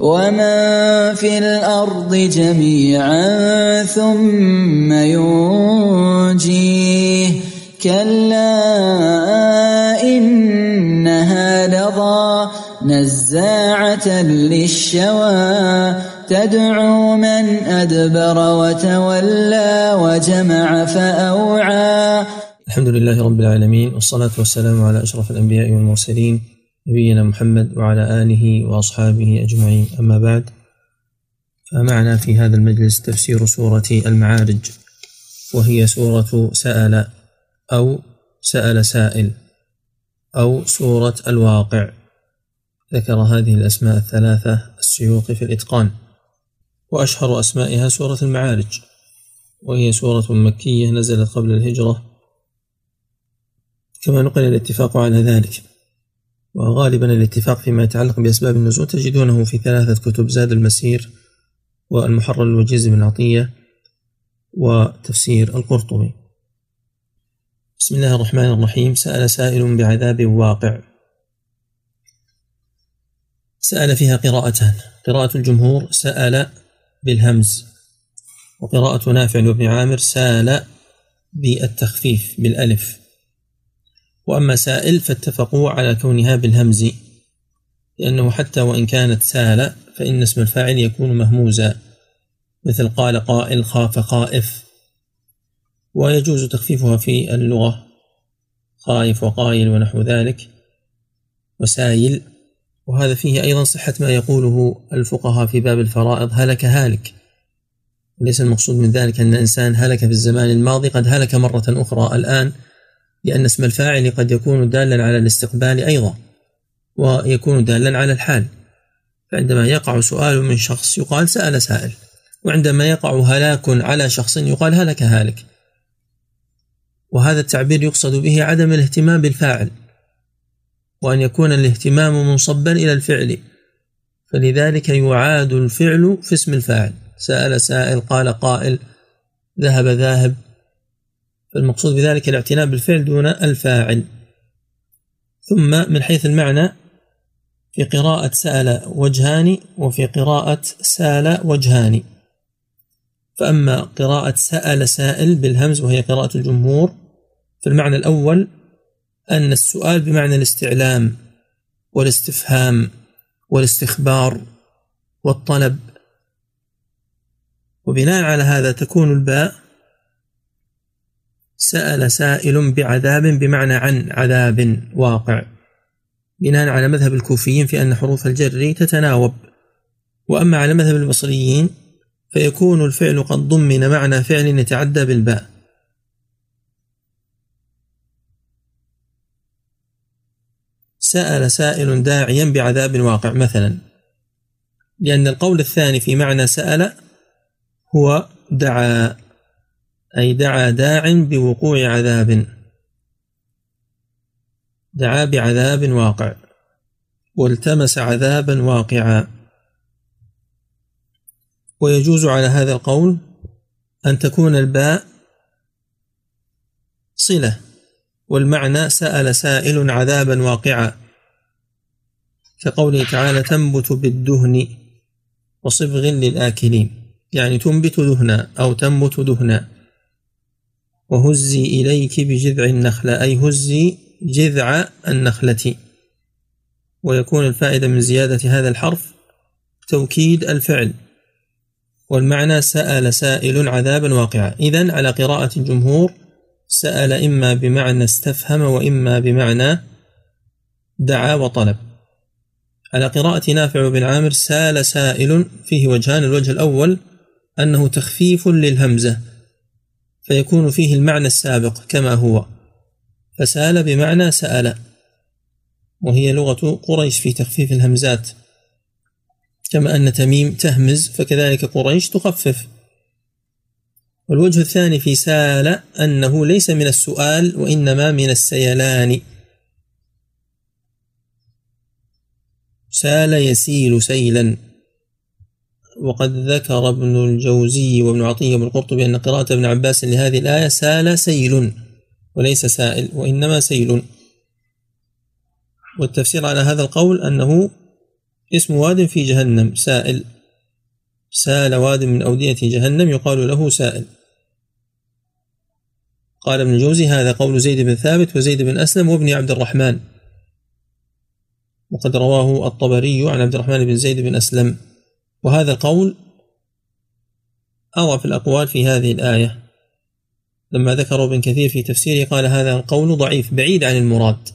ومن في الأرض جميعا ثم ينجيه كلا إنها لظى نزاعة للشوى تدعو من أدبر وتولى وجمع فأوعى الحمد لله رب العالمين والصلاة والسلام على أشرف الأنبياء والمرسلين نبينا محمد وعلى آله وأصحابه أجمعين. أما بعد فمعنا في هذا المجلس تفسير سورة المعارج وهي سورة سأل أو سأل سائل أو سورة الواقع. ذكر هذه الأسماء الثلاثة السيوط في الإتقان. وأشهر أسمائها سورة المعارج وهي سورة مكية نزلت قبل الهجرة. كما نقل الاتفاق على ذلك. وغالبا الاتفاق فيما يتعلق بأسباب النزول تجدونه في ثلاثة كتب زاد المسير والمحرر الوجيز بن عطية وتفسير القرطبي. بسم الله الرحمن الرحيم. سأل سائل بعذاب واقع. سأل فيها قراءتان. قراءة الجمهور سأل بالهمز. وقراءة نافع وابن عامر سأل بالتخفيف بالألف. وأما سائل فاتفقوا على كونها بالهمز لأنه حتى وإن كانت سال فإن اسم الفاعل يكون مهموزا مثل قال قائل خاف خائف. ويجوز تخفيفها في اللغة خائف وقايل ونحو ذلك وسايل. وهذا فيه أيضا صحة ما يقوله الفقهاء في باب الفرائض هلك هالك. ليس المقصود من ذلك أن إنسان هلك في الزمان الماضي قد هلك مرة أخرى. الآن لأن اسم الفاعل قد يكون دالا على الاستقبال أيضا ويكون دالا على الحال. فعندما يقع سؤال من شخص يقال سأل سائل وعندما يقع هلاك على شخص يقال هلك هالك. وهذا التعبير يقصد به عدم الاهتمام بالفاعل وأن يكون الاهتمام منصبا إلى الفعل. فلذلك يعاد الفعل في اسم الفاعل. سأل سائل قال قائل ذهب ذاهب. فالمقصود بذلك الاعتناء بالفعل دون الفاعل. ثم من حيث المعنى في قراءة سأل وجهان وفي قراءة سال وجهان. فأما قراءة سأل سائل بالهمز وهي قراءة الجمهور في المعنى الأول أن السؤال بمعنى الاستعلام والاستفهام والاستخبار والطلب. وبناء على هذا تكون الباء سأل سائل بعذاب بمعنى عن عذاب واقع. بناء على مذهب الكوفيين في أن حروف الجر تتناوب. وأما على مذهب البصريين فيكون الفعل قد ضمن معنى فعل يتعدى بالباء. سأل سائل داعيا بعذاب واقع مثلا. لأن القول الثاني في معنى سأل هو دعا أي دعا داع بوقوع عذاب. دعا بعذاب واقع. والتمس عذابا واقعا. ويجوز على هذا القول أن تكون الباء صلة والمعنى سأل سائل عذابا واقعا. كقوله تعالى تنبت بالدهن وصبغ للآكلين. يعني تنبت دهنا أو تنبت دهنا. وهزي إليك بجذع النخلة أي هزي جذع النخلة. ويكون الفائدة من زيادة هذا الحرف توكيد الفعل. والمعنى سأل سائل عذابا واقعا. إذا على قراءة الجمهور سأل إما بمعنى استفهم وإما بمعنى دعا وطلب. على قراءة نافع بن عامر سأل سائل فيه وجهان الوجه الأول أنه تخفيف للهمزة. فيكون فيه المعنى السابق كما هو. فسأل بمعنى سأل. وهي لغة قريش في تخفيف الهمزات. كما أن تميم تهمز فكذلك قريش تخفف. والوجه الثاني في سال أنه ليس من السؤال وإنما من السيلان. سال يسيل سيلا. وقد ذكر ابن الجوزي وابن عطية وابن القرطبي أن قراءة ابن عباس لهذه الآية سال سيل وليس سائل وإنما سيل. والتفسير على هذا القول أنه اسم واد في جهنم سائل. سال واد من أودية جهنم يقال له سائل. قال ابن الجوزي هذا قول زيد بن ثابت وزيد بن أسلم وابن عبد الرحمن. وقد رواه الطبري عن عبد الرحمن بن زيد بن أسلم. وهذا القول أضعف الأقوال في هذه الآية. لما ذكر ابن كثير في تفسيره قال هذا القول ضعيف بعيد عن المراد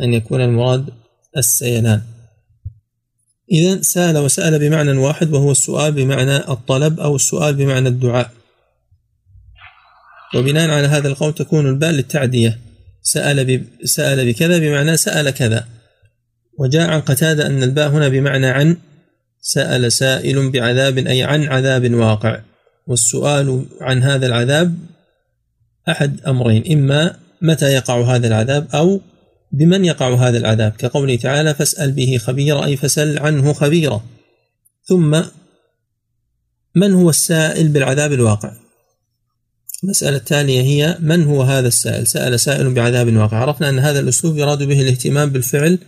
أن يكون المراد السيلان. إذا سأل وسأل بمعنى واحد وهو السؤال بمعنى الطلب أو السؤال بمعنى الدعاء. وبناء على هذا القول تكون الباء للتعدية. سأل سأل بكذا بمعنى سأل كذا. وجاء عن قتادة أن الباء هنا بمعنى عن سأل سائل بعذاب أي عن عذاب واقع. والسؤال عن هذا العذاب أحد أمرين إما متى يقع هذا العذاب أو بمن يقع هذا العذاب. كقوله تعالى فاسأل به خبيرا أي فسل عنه خبيرا. ثم من هو السائل بالعذاب الواقع؟ المسألة التالية هي من هو هذا السائل؟ سأل سائل بعذاب واقع. عرفنا أن هذا الأسلوب يراد به الاهتمام بالفعل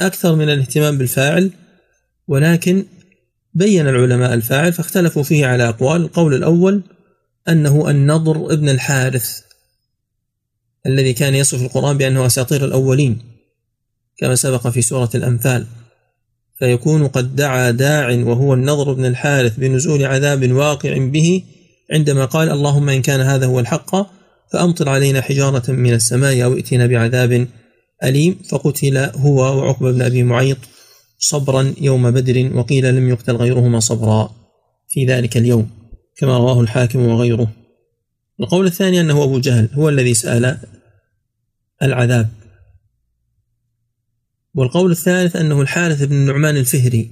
أكثر من الاهتمام بالفاعل. ولكن بين العلماء الفاعل فاختلفوا فيه على أقوال. القول الأول أنه النضر ابن الحارث الذي كان يصف القرآن بأنه أساطير الأولين كما سبق في سورة الأنفال. فيكون قد دعا داع وهو النضر بن الحارث بنزول عذاب واقع به عندما قال اللهم إن كان هذا هو الحق فأمطر علينا حجارة من السماء أو ائتنا بعذاب أليم. فقتل هو وعقبة بن أبي معيط صبرا يوم بدر وقيل لم يقتل غيرهما صبرا في ذلك اليوم كما رواه الحاكم وغيره. القول الثاني أنه أبو جهل هو الذي سأل العذاب. والقول الثالث أنه الحارث بن النعمان الفهري.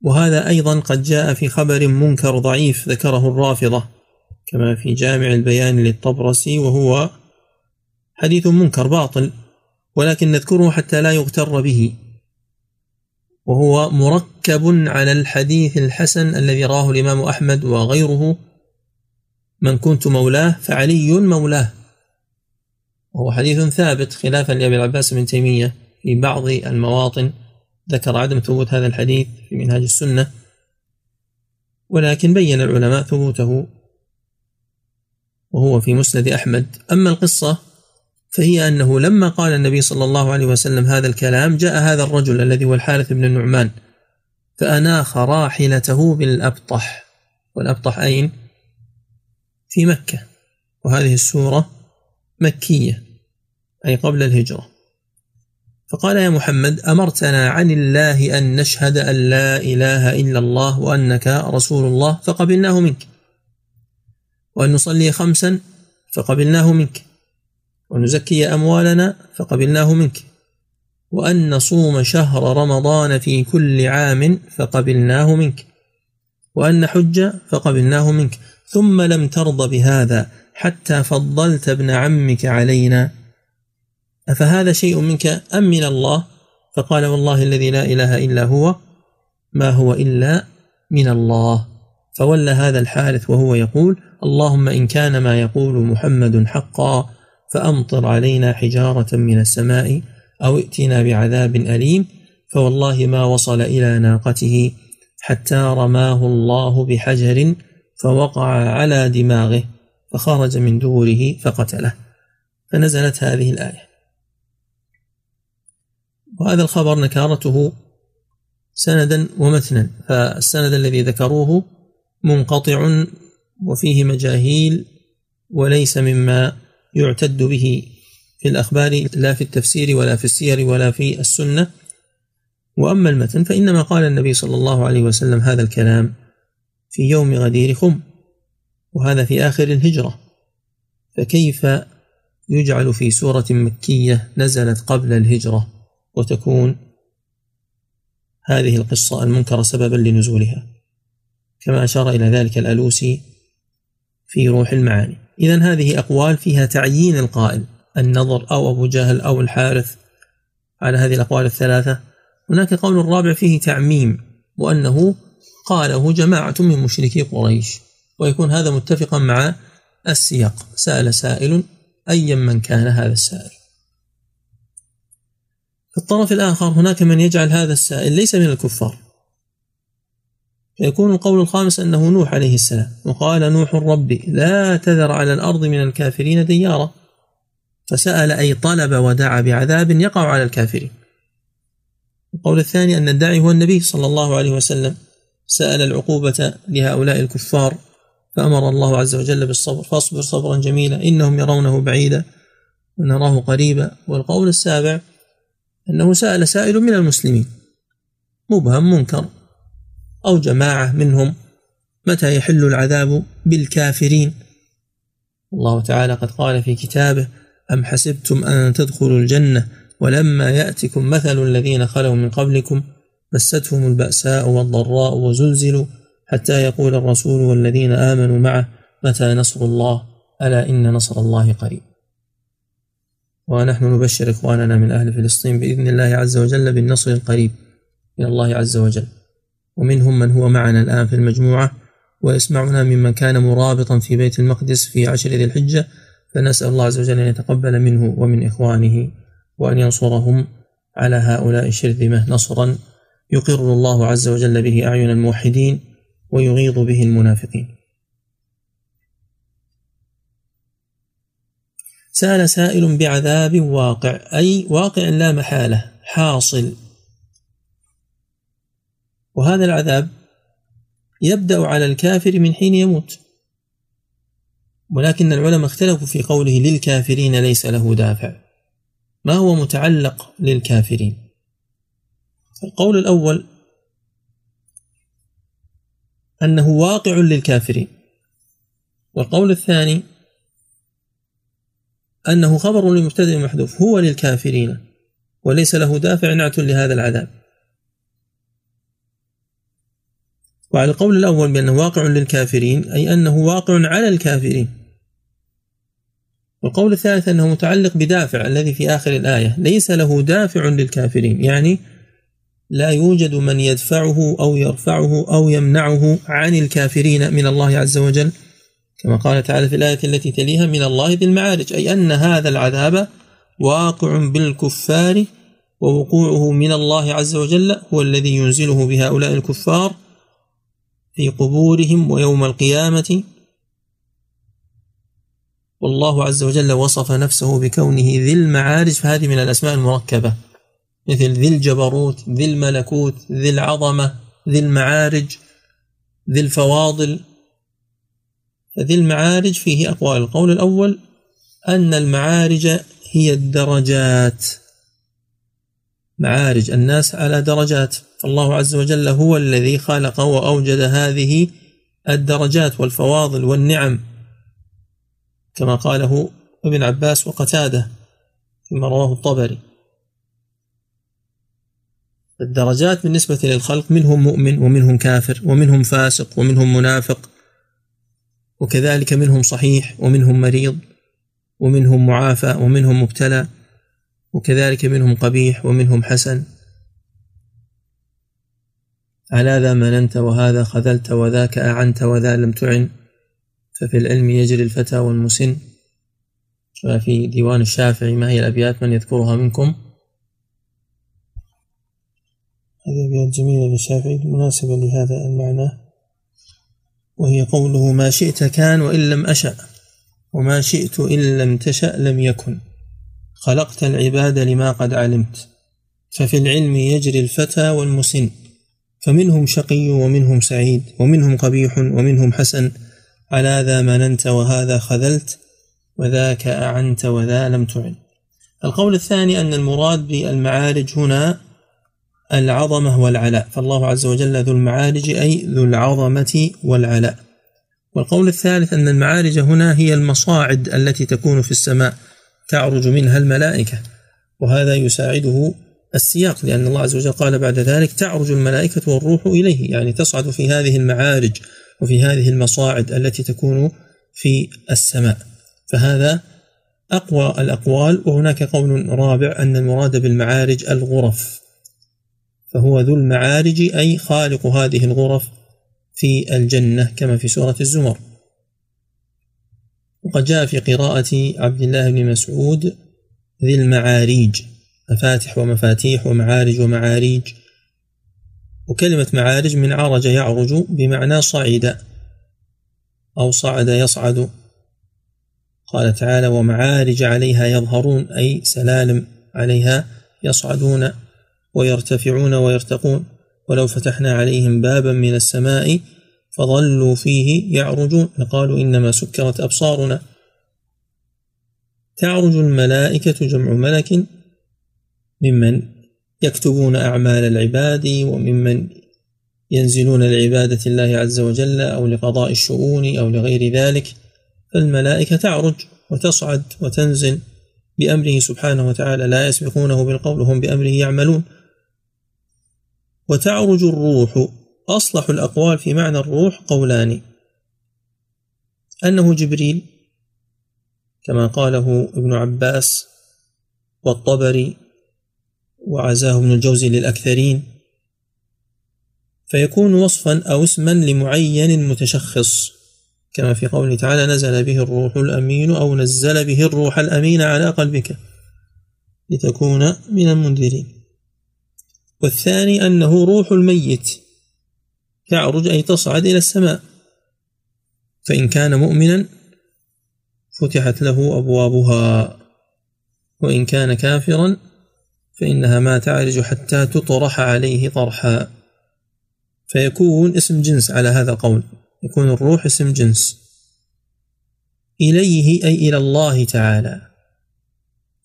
وهذا أيضا قد جاء في خبر منكر ضعيف ذكره الرافضة كما في جامع البيان للطبرسي وهو حديث منكر باطل. ولكن نذكره حتى لا يغتر به. وهو مركب على الحديث الحسن الذي راه الإمام أحمد وغيره. من كنت مولاه فعلي مولاه. وهو حديث ثابت خلافا لأبي العباس بن تيمية في بعض المواطن. ذكر عدم ثبوت هذا الحديث في منهاج السنة. ولكن بين العلماء ثبوته. وهو في مسند أحمد. أما القصة فهي أنه لما قال النبي صلى الله عليه وسلم هذا الكلام جاء هذا الرجل الذي هو الحارث بن النعمان فأناخ راحلته بالأبطح. والأبطح أين؟ في مكة. وهذه السورة مكية أي قبل الهجرة. فقال يا محمد أمرتنا عن الله أن نشهد أن لا إله إلا الله وأنك رسول الله فقبلناه منك. وأن نصلي خمسا فقبلناه منك. ونزكي أموالنا فقبلناه منك. وأن نصوم شهر رمضان في كل عام فقبلناه منك. وأن نحج فقبلناه منك. ثم لم ترض بهذا حتى فضلت ابن عمك علينا. أفهذا شيء منك أم من الله؟ فقال والله الذي لا إله إلا هو ما هو إلا من الله. فولى هذا الحارث وهو يقول اللهم إن كان ما يقول محمد حقا فأمطر علينا حجارة من السماء أو ائتنا بعذاب أليم فوالله ما وصل إلى ناقته حتى رماه الله بحجر فوقع على دماغه فخرج من دوره فقتله. فنزلت هذه الآية. وهذا الخبر نكارته سندا ومتنا فالسند الذي ذكروه منقطع وفيه مجاهيل وليس مما يعتد به في الأخبار لا في التفسير ولا في السير ولا في السنة. وأما المتن فإنما قال النبي صلى الله عليه وسلم هذا الكلام في يوم غدير خم وهذا في آخر الهجرة. فكيف يجعل في سورة مكية نزلت قبل الهجرة وتكون هذه القصة المنكرة سببا لنزولها؟ كما أشار إلى ذلك الألوسي في روح المعاني. إذا هذه أقوال فيها تعيين القائل النظر أو أبو جهل أو الحارث. على هذه الأقوال الثلاثة هناك قول رابع فيه تعميم وأنه قاله جماعة من مشركي قريش ويكون هذا متفقا مع السياق. سأل سائل أيا من كان هذا السائل؟ في الطرف الآخر هناك من يجعل هذا السائل ليس من الكفار. فيكون القول الخامس أنه نوح عليه السلام. وقال نوح ربي لا تذر على الأرض من الكافرين ديارا. فسأل أي طلب ودعا بعذاب يقع على الكافرين. القول الثاني أن الداعي هو النبي صلى الله عليه وسلم. سأل العقوبة لهؤلاء الكفار. فأمر الله عز وجل بالصبر. فاصبر صبرا جميلا إنهم يرونه بعيدا. ونراه قريبا. والقول السابع أنه سأل سائل من المسلمين. مبهم منكر. أو جماعة منهم متى يحل العذاب بالكافرين؟ الله تعالى قد قال في كتابه أم حسبتم أن تدخلوا الجنة ولما يأتكم مثل الذين خلوا من قبلكم؟ مستهم البأساء والضراء وزلزلوا حتى يقول الرسول والذين آمنوا معه متى نصر الله؟ ألا إن نصر الله قريب. ونحن نبشر إخواننا من أهل فلسطين بإذن الله عز وجل بالنصر القريب من الله عز وجل. ومنهم من هو معنا الآن في المجموعة ويسمعنا ممن كان مرابطا في بيت المقدس في عشر ذي الحجة فنسأل الله عز وجل أن يتقبل منه ومن إخوانه وأن ينصرهم على هؤلاء الشرذمة نصرا يقر الله عز وجل به أعين الموحدين ويغيظ به المنافقين. سأل سائل بعذاب واقع أي واقع لا محالة حاصل. وهذا العذاب يبدأ على الكافر من حين يموت. ولكن العلماء اختلفوا في قوله للكافرين ليس له دافع. ما هو متعلق للكافرين؟ القول الأول أنه واقع للكافرين. والقول الثاني أنه خبر لمبتدئ محذوف هو للكافرين وليس له دافع نعت لهذا العذاب. وعلى القول الأول بأنه واقع للكافرين أي أنه واقع على الكافرين. والقول الثالث أنه متعلق بدافع الذي في آخر الآية ليس له دافع للكافرين يعني لا يوجد من يدفعه أو يرفعه أو يمنعه عن الكافرين من الله عز وجل. كما قال تعالى في الآية التي تليها من الله ذي المعارج أي أن هذا العذاب واقع بالكفار ووقوعه من الله عز وجل هو الذي ينزله بهؤلاء الكفار. في قبورهم ويوم القيامة. والله عز وجل وصف نفسه بكونه ذي المعارج فهذه من الأسماء المركبة. مثل ذي الجبروت ذي الملكوت ذي العظمة ذي المعارج ذي الفواضل. فذي المعارج فيه أقوال. القول الأول أن المعارج هي الدرجات. معارج الناس على درجات. فالله عز وجل هو الذي خلق وأوجد هذه الدرجات والفواضل والنعم. كما قاله ابن عباس وقتاده فيما رواه الطبري. الدرجات بالنسبة للخلق منهم مؤمن ومنهم كافر ومنهم فاسق ومنهم منافق وكذلك منهم صحيح ومنهم مريض ومنهم معافى ومنهم مبتلى. وكذلك منهم قبيح ومنهم حسن. على ذا مننت وهذا خذلت وذاك أعنت وذا لم تعن. ففي العلم يجري الفتى والمسن. في ديوان الشافعي ما هي الأبيات من يذكرها منكم؟ هذه أبيات جميلة للشافعي مناسبة لهذا المعنى. وهي قوله ما شئت كان وإن لم أشأ وما شئت إن لم تشأ لم يكن. خلقت العباد لما قد علمت. ففي العلم يجري الفتى والمسن. فمنهم شقي ومنهم سعيد ومنهم قبيح ومنهم حسن. على ذا مننت وهذا خذلت وذاك أعنت وذا لم تعن. القول الثاني أن المراد بالمعارج هنا العظمة والعلاء. فالله عز وجل ذو المعارج أي ذو العظمة والعلاء. والقول الثالث أن المعارج هنا هي المصاعد التي تكون في السماء. تعرج منها الملائكة وهذا يساعده السياق لأن الله عز وجل قال بعد ذلك تعرج الملائكة والروح إليه. يعني تصعد في هذه المعارج وفي هذه المصاعد التي تكون في السماء. فهذا أقوى الأقوال وهناك قول رابع أن المراد بالمعارج الغرف فهو ذو المعارج أي خالق هذه الغرف في الجنة كما في سورة الزمر. وقد جاء في قراءة عبد الله بن مسعود ذي المعاريج مفاتح ومفاتيح ومعارج ومعاريج. وكلمة معارج من عرج يعرج بمعنى صعد أو صعد يصعد. قال تعالى ومعارج عليها يظهرون أي سلالم عليها يصعدون ويرتفعون ويرتقون. ولو فتحنا عليهم بابا من السماء فظلوا فيه يعرجون. فقالوا إنما سكرت أبصارنا. تعرج الملائكة جمع ملك ممن يكتبون أعمال العباد وممن ينزلون لعبادة الله عز وجل أو لقضاء الشؤون أو لغير ذلك. فالملائكة تعرج وتصعد وتنزل بأمره سبحانه وتعالى. لا يسبقونه بالقول هم بأمره يعملون. وتعرج الروح أصلح الأقوال في معنى الروح قولان. أنه جبريل كما قاله ابن عباس والطبري وعزاه ابن الجوزي للأكثرين فيكون وصفا أو اسما لمعين متشخص كما في قوله تعالى نزل به الروح الأمين أو نزل به الروح الأمين على قلبك لتكون من المنذرين. والثاني أنه روح الميت. تعرج أي تصعد إلى السماء. فإن كان مؤمنا فتحت له أبوابها. وإن كان كافرا فإنها ما تعرج حتى تطرح عليه طرحا. فيكون اسم جنس على هذا القول. يكون الروح اسم جنس. إليه أي إلى الله تعالى.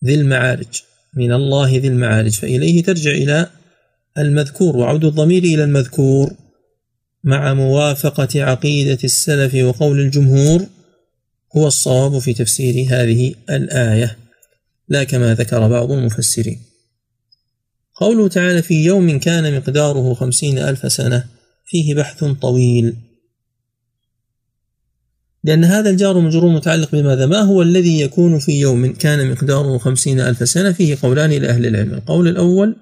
ذي المعارج. من الله ذي المعارج. فإليه ترجع إلى المذكور. وعود الضمير إلى المذكور. مع موافقة عقيدة السلف وقول الجمهور هو الصواب في تفسير هذه الآية لا كما ذكر بعض المفسرين. قوله تعالى في يوم كان مقداره خمسين ألف سنة فيه بحث طويل. لأن هذا الجار مجرور متعلق بماذا؟ ما هو الذي يكون في يوم كان مقداره خمسين ألف سنة؟ فيه قولان لأهل العلم. القول الأول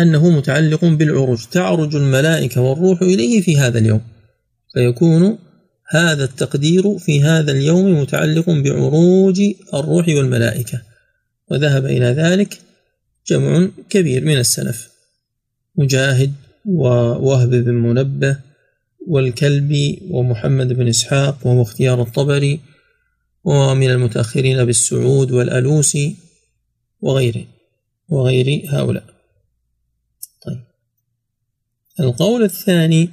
أنه متعلق بالعروج. تعرج الملائكة والروح إليه في هذا اليوم. فيكون هذا التقدير في هذا اليوم متعلق بعروج الروح والملائكة. وذهب إلى ذلك جمع كبير من السلف. مجاهد ووهب بن منبه والكلبي ومحمد بن إسحاق وهو اختيار الطبري ومن المتأخرين بالسعود والألوسي وغيره وغير هؤلاء. القول الثاني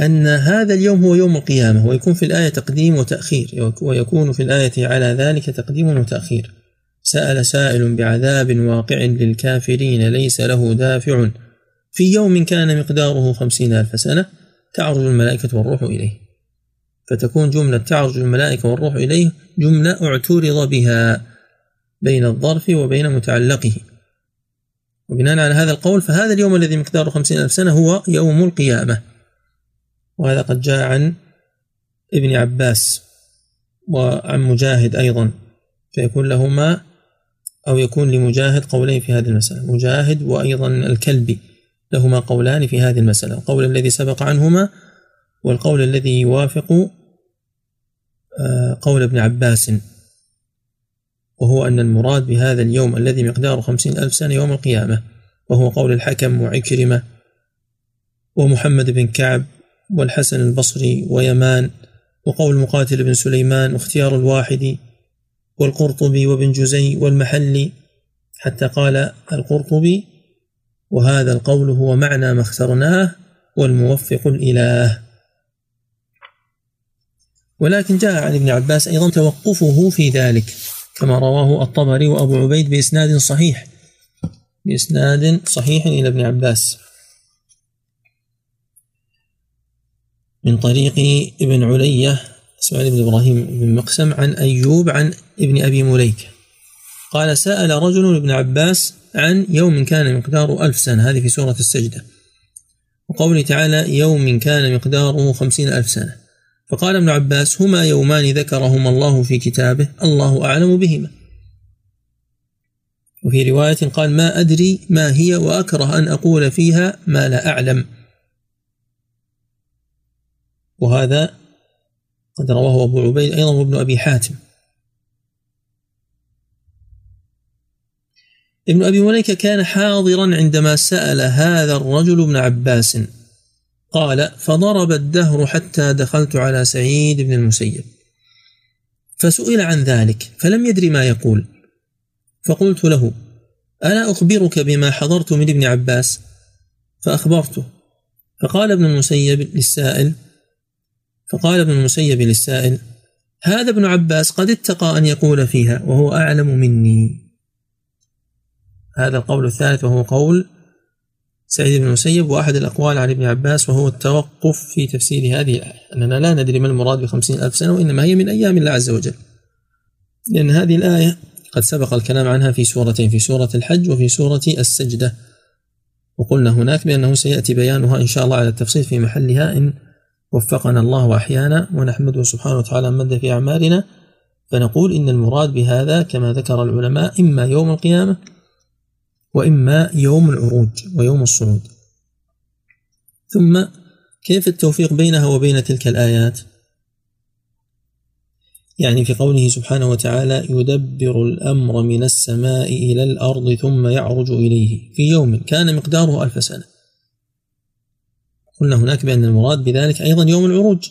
أن هذا اليوم هو يوم القيامة ويكون في الآية تقديم وتأخير ويكون في الآية على ذلك تقديم وتأخير. سأل سائل بعذاب واقع للكافرين ليس له دافع. في يوم كان مقداره خمسين ألف سنة تعرج الملائكة والروح إليه. فتكون جملة تعرج الملائكة والروح إليه جملة اعترض بها بين الظرف وبين متعلقه. وبناء على هذا القول فهذا اليوم الذي مقداره خمسين ألف سنة هو يوم القيامة. وهذا قد جاء عن ابن عباس وعن مجاهد أيضا فيكون لهما أو يكون لمجاهد قولين في هذه المسألة. مجاهد وأيضا الكلبي لهما قولان في هذه المسألة. القول الذي سبق عنهما والقول الذي يوافق آه، قول ابن عباس. وهو أن المراد بهذا اليوم الذي مقداره خمسين ألف سنة يوم القيامة وهو قول الحكم وعكرمة ومحمد بن كعب والحسن البصري ويمان وقول مقاتل بن سليمان واختيار الواحد والقرطبي وابن جزي والمحلي حتى قال القرطبي وهذا القول هو معنى ما اخترناه والموفق الإله ولكن جاء عن ابن عباس أيضا توقفه في ذلك. كما رواه الطبري وأبو عبيد بإسناد صحيح. بإسناد صحيح إلى ابن عباس. من طريق ابن علية اسماعيل بن إبراهيم بن مقسم عن أيوب عن ابن أبي مليك. قال سأل رجل ابن عباس عن يوم كان مقداره ألف سنة. هذه في سورة السجدة. وقوله تعالى يوم كان مقداره خمسين ألف سنة. فقال ابن عباس هما يومان ذكرهما الله في كتابه الله أعلم بهما. وفي رواية قال ما أدري ما هي وأكره أن أقول فيها ما لا أعلم. وهذا قد رواه أبو عبيد أيضا وابن أبي حاتم. ابن أبي مليكة كان حاضرا عندما سأل هذا الرجل ابن عباس قال فضرب الدهر حتى دخلت على سعيد بن المسيب. فسئل عن ذلك فلم يدري ما يقول. فقلت له ألا أخبرك بما حضرت من ابن عباس؟ فأخبرته. فقال ابن المسيب للسائل فقال ابن المسيب للسائل هذا ابن عباس قد اتقى أن يقول فيها وهو أعلم مني. هذا القول الثالث وهو قول سعيد بن المسيب وأحد الأقوال عن ابن عباس وهو التوقف في تفسير هذه الآية أننا لا ندري ما المراد بخمسين ألف سنة وإنما هي من أيام الله عز وجل. لأن هذه الآية قد سبق الكلام عنها في سورتين في سورة الحج وفي سورة السجدة. وقلنا هناك بأنه سيأتي بيانها إن شاء الله على التفصيل في محلها إن وفقنا الله وأحيانا ونحمده سبحانه وتعالى مد في أعمالنا. فنقول إن المراد بهذا كما ذكر العلماء إما يوم القيامة وإما يوم العروج ويوم الصعود. ثم كيف التوفيق بينها وبين تلك الآيات؟ يعني في قوله سبحانه وتعالى يدبر الأمر من السماء إلى الأرض ثم يعرج إليه في يوم كان مقداره ألف سنة. قلنا هناك بأن المراد بذلك أيضا يوم العروج.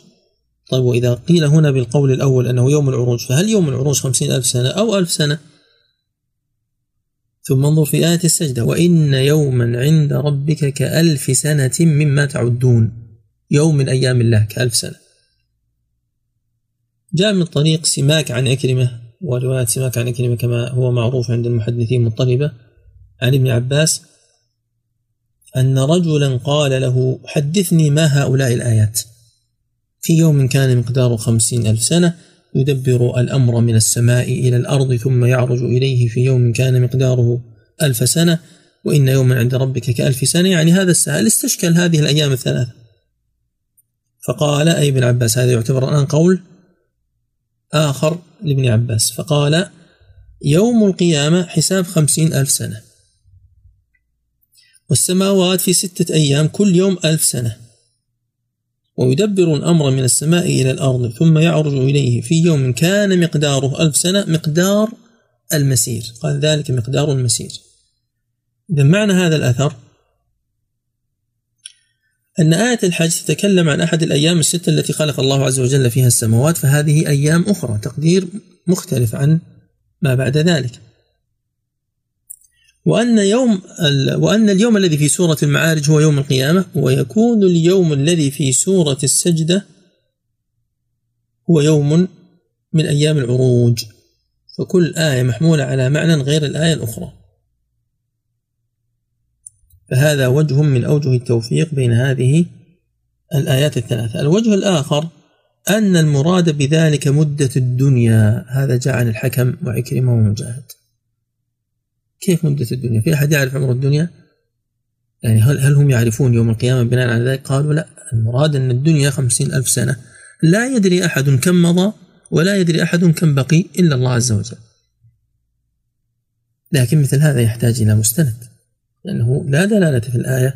طيب وإذا قيل هنا بالقول الأول أنه يوم العروج فهل يوم العروج خمسين ألف سنة أو ألف سنة؟ ثم انظر في آية السجدة. وإن يوما عند ربك كألف سنة مما تعدون. يوم من أيام الله كألف سنة. جاء من طريق سماك عن أكرمة ورواية سماك عن أكرمة كما هو معروف عند المحدثين مضطربة عن ابن عباس أن رجلا قال له حدثني ما هؤلاء الآيات. في يوم كان مقداره خمسين ألف سنة يدبر الأمر من السماء إلى الأرض ثم يعرج إليه في يوم كان مقداره ألف سنة وإن يوما عند ربك كألف سنة. يعني هذا السائل استشكل هذه الأيام الثلاثة. فقال أي ابن عباس هذا يعتبر الآن قول آخر لابن عباس. فقال يوم القيامة حساب خمسين ألف سنة والسماوات في ستة أيام كل يوم ألف سنة. ويدبر الأمر من السماء إلى الأرض ثم يعرج إليه في يوم كان مقداره ألف سنة مقدار المسير. قال ذلك مقدار المسير. إذا معنى هذا الأثر أن آية الحج تتكلم عن أحد الأيام الستة التي خلق الله عز وجل فيها السماوات فهذه أيام أخرى تقدير مختلف عن ما بعد ذلك. وأن يوم وأن اليوم الذي في سورة المعارج هو يوم القيامة ويكون اليوم الذي في سورة السجدة هو يوم من أيام العروج. فكل آية محمولة على معنى غير الآية الأخرى. فهذا وجه من أوجه التوفيق بين هذه الآيات الثلاثة. الوجه الآخر أن المراد بذلك مدة الدنيا. هذا جاء عن الحكم وعكرمة ومجاهد. كيف مدة الدنيا؟ في أحد يعرف عمر الدنيا؟ يعني هل, هل هم يعرفون يوم القيامة بناء على ذلك؟ قالوا لا المراد أن الدنيا خمسين ألف سنة. لا يدري أحد كم مضى ولا يدري أحد كم بقي إلا الله عز وجل. لكن مثل هذا يحتاج إلى مستند لأنه لا دلالة في الآية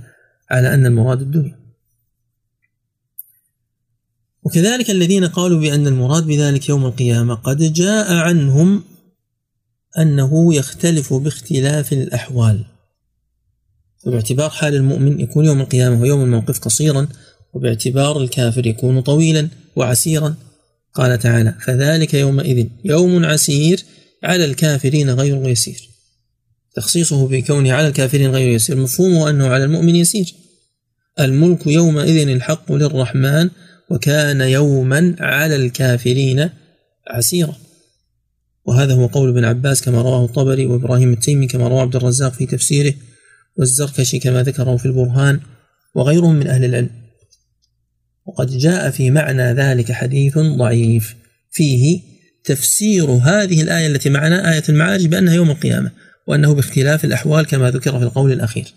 على أن المراد الدنيا. وكذلك الذين قالوا بأن المراد بذلك يوم القيامة قد جاء عنهم أنه يختلف باختلاف الأحوال. وباعتبار حال المؤمن يكون يوم القيامة ويوم الموقف قصيرا وباعتبار الكافر يكون طويلا وعسيرا قال تعالى فذلك يومئذ يوم عسير على الكافرين غير يسير. تخصيصه بكونه على الكافرين غير يسير مفهومه أنه على المؤمن يسير. الملك يومئذ الحق للرحمن وكان يوما على الكافرين عسيرا. وهذا هو قول ابن عباس كما رواه الطبري وإبراهيم التيمي كما رواه عبد الرزاق في تفسيره والزركشي كما ذكره في البرهان وغيرهم من أهل العلم. وقد جاء في معنى ذلك حديث ضعيف. فيه تفسير هذه الآية التي معنا آية المعارج بأنها يوم القيامة وأنه باختلاف الأحوال كما ذكر في القول الأخير.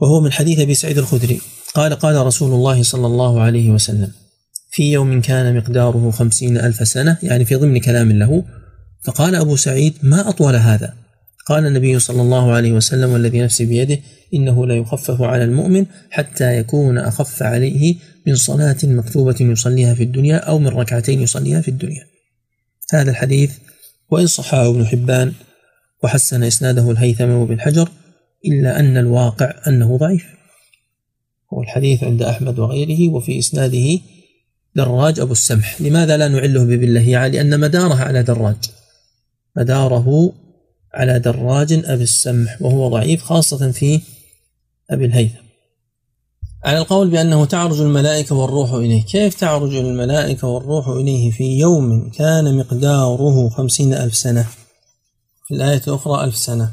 وهو من حديث أبي سعيد الخدري. قال قال رسول الله صلى الله عليه وسلم في يوم كان مقداره خمسين ألف سنة يعني في ضمن كلام له فقال أبو سعيد ما أطول هذا؟ قال النبي صلى الله عليه وسلم والذي نفسي بيده إنه لا يخفف على المؤمن حتى يكون أخف عليه من صلاة مكتوبة يصليها في الدنيا أو من ركعتين يصليها في الدنيا. هذا الحديث وإن صححه ابن حبان وحسن إسناده الهيثم وابن حجر إلا أن الواقع أنه ضعيف. والحديث عند أحمد وغيره وفي إسناده دراج أبو السمح. لماذا لا نعله ببالله لأن مداره على دراج. مداره على دراج أبي السمح وهو ضعيف خاصة في أبي الهيثم. على القول بأنه تعرج الملائكة والروح إليه. كيف تعرج الملائكة والروح إليه في يوم كان مقداره خمسين ألف سنة؟ في الآية الأخرى ألف سنة.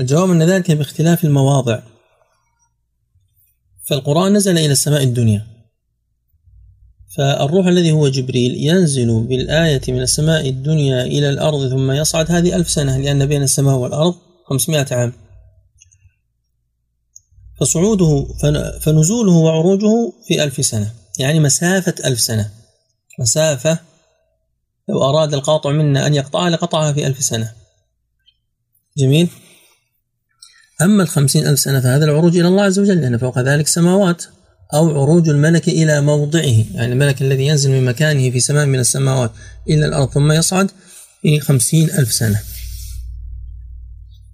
الجواب أن ذلك باختلاف المواضع. فالقرآن نزل إلى السماء الدنيا. فالروح الذي هو جبريل ينزل بالآية من السماء الدنيا إلى الأرض ثم يصعد هذه ألف سنة لأن بين السماء والأرض خمسمائة عام. فصعوده فنزوله وعروجه في ألف سنة يعني مسافة ألف سنة. مسافة لو أراد القاطع منا أن يقطعها لقطعها في ألف سنة. جميل؟ أما الخمسين ألف سنة فهذا العروج إلى الله عز وجل لأن فوق ذلك سماوات. أو عروج الملك إلى موضعه يعني الملك الذي ينزل من مكانه في سماء من السماوات إلى الأرض ثم يصعد في خمسين ألف سنة.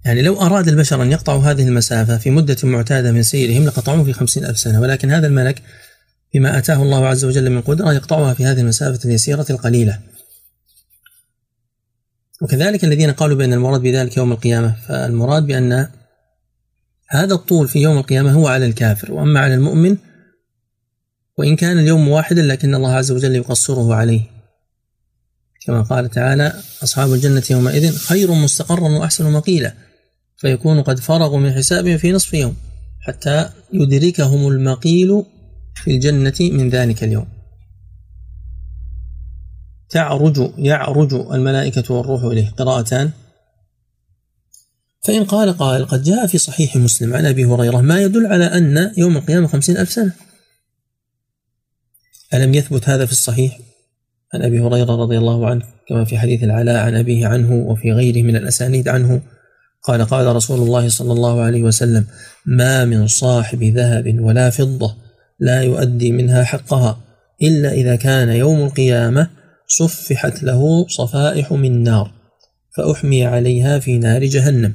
يعني لو أراد البشر أن يقطعوا هذه المسافة في مدة معتادة من سيرهم لقطعوه في خمسين ألف سنة ولكن هذا الملك بما أتاه الله عز وجل من قدرة يقطعها في هذه المسافة اليسيرة القليلة. وكذلك الذين قالوا بأن المراد بذلك يوم القيامة فالمراد بأن هذا الطول في يوم القيامة هو على الكافر وأما على المؤمن وإن كان اليوم واحدا لكن الله عز وجل يقصره عليه. كما قال تعالى أصحاب الجنة يومئذ خير مستقرا وأحسن مقيلا فيكون قد فرغوا من حسابهم في نصف يوم حتى يدركهم المقيل في الجنة من ذلك اليوم. تعرج يعرج الملائكة والروح إليه. قراءتان. فإن قال قائل قد جاء في صحيح مسلم عن أبي هريرة ما يدل على أن يوم القيامة خمسين ألف سنة. ألم يثبت هذا في الصحيح؟ عن أبي هريرة رضي الله عنه كما في حديث العلاء عن أبيه عنه وفي غيره من الأسانيد عنه قال قال رسول الله صلى الله عليه وسلم ما من صاحب ذهب ولا فضة لا يؤدي منها حقها إلا إذا كان يوم القيامة صفحت له صفائح من نار فأحمي عليها في نار جهنم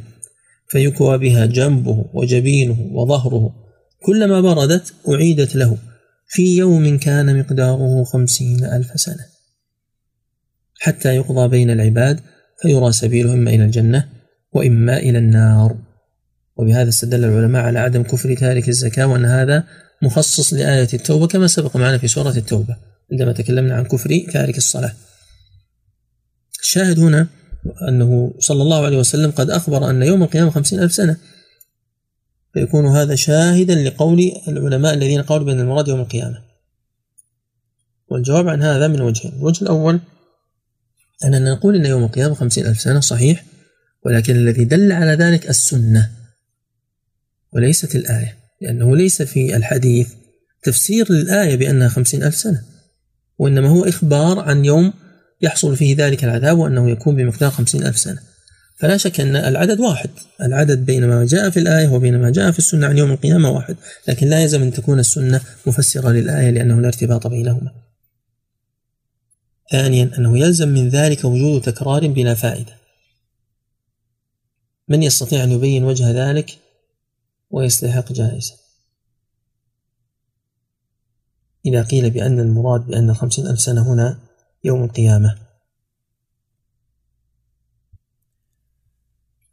فيكوى بها جنبه وجبينه وظهره كلما بردت أعيدت له في يوم كان مقداره خمسين ألف سنة. حتى يقضى بين العباد فيرى سبيله إما إلى الجنة وإما إلى النار. وبهذا استدل العلماء على عدم كفر تارك الزكاة وأن هذا مخصص لآية التوبة كما سبق معنا في سورة التوبة عندما تكلمنا عن كفر تارك الصلاة. الشاهد هنا أنه صلى الله عليه وسلم قد أخبر أن يوم القيامة خمسين ألف سنة. فيكون هذا شاهدا لقول العلماء الذين قالوا بأن المراد يوم القيامة. والجواب عن هذا من وجهين. الوجه الأول أننا نقول أن يوم القيامة خمسين ألف سنة صحيح ولكن الذي دل على ذلك السنة وليست الآية لأنه ليس في الحديث تفسير للآية بأنها خمسين ألف سنة وإنما هو إخبار عن يوم يحصل فيه ذلك العذاب وأنه يكون بمقدار خمسين ألف سنة. فلا شك أن العدد واحد. العدد بين ما جاء في الآية وبين ما جاء في السنة عن يوم القيامة واحد. لكن لا يلزم أن تكون السنة مفسرة للآية لأنه لا ارتباط بينهما. ثانيا أنه يلزم من ذلك وجود تكرار بلا فائدة. من يستطيع أن يبين وجه ذلك؟ ويستحق جائزة. إذا قيل بأن المراد بأن الخمسين ألف سنة هنا يوم القيامة.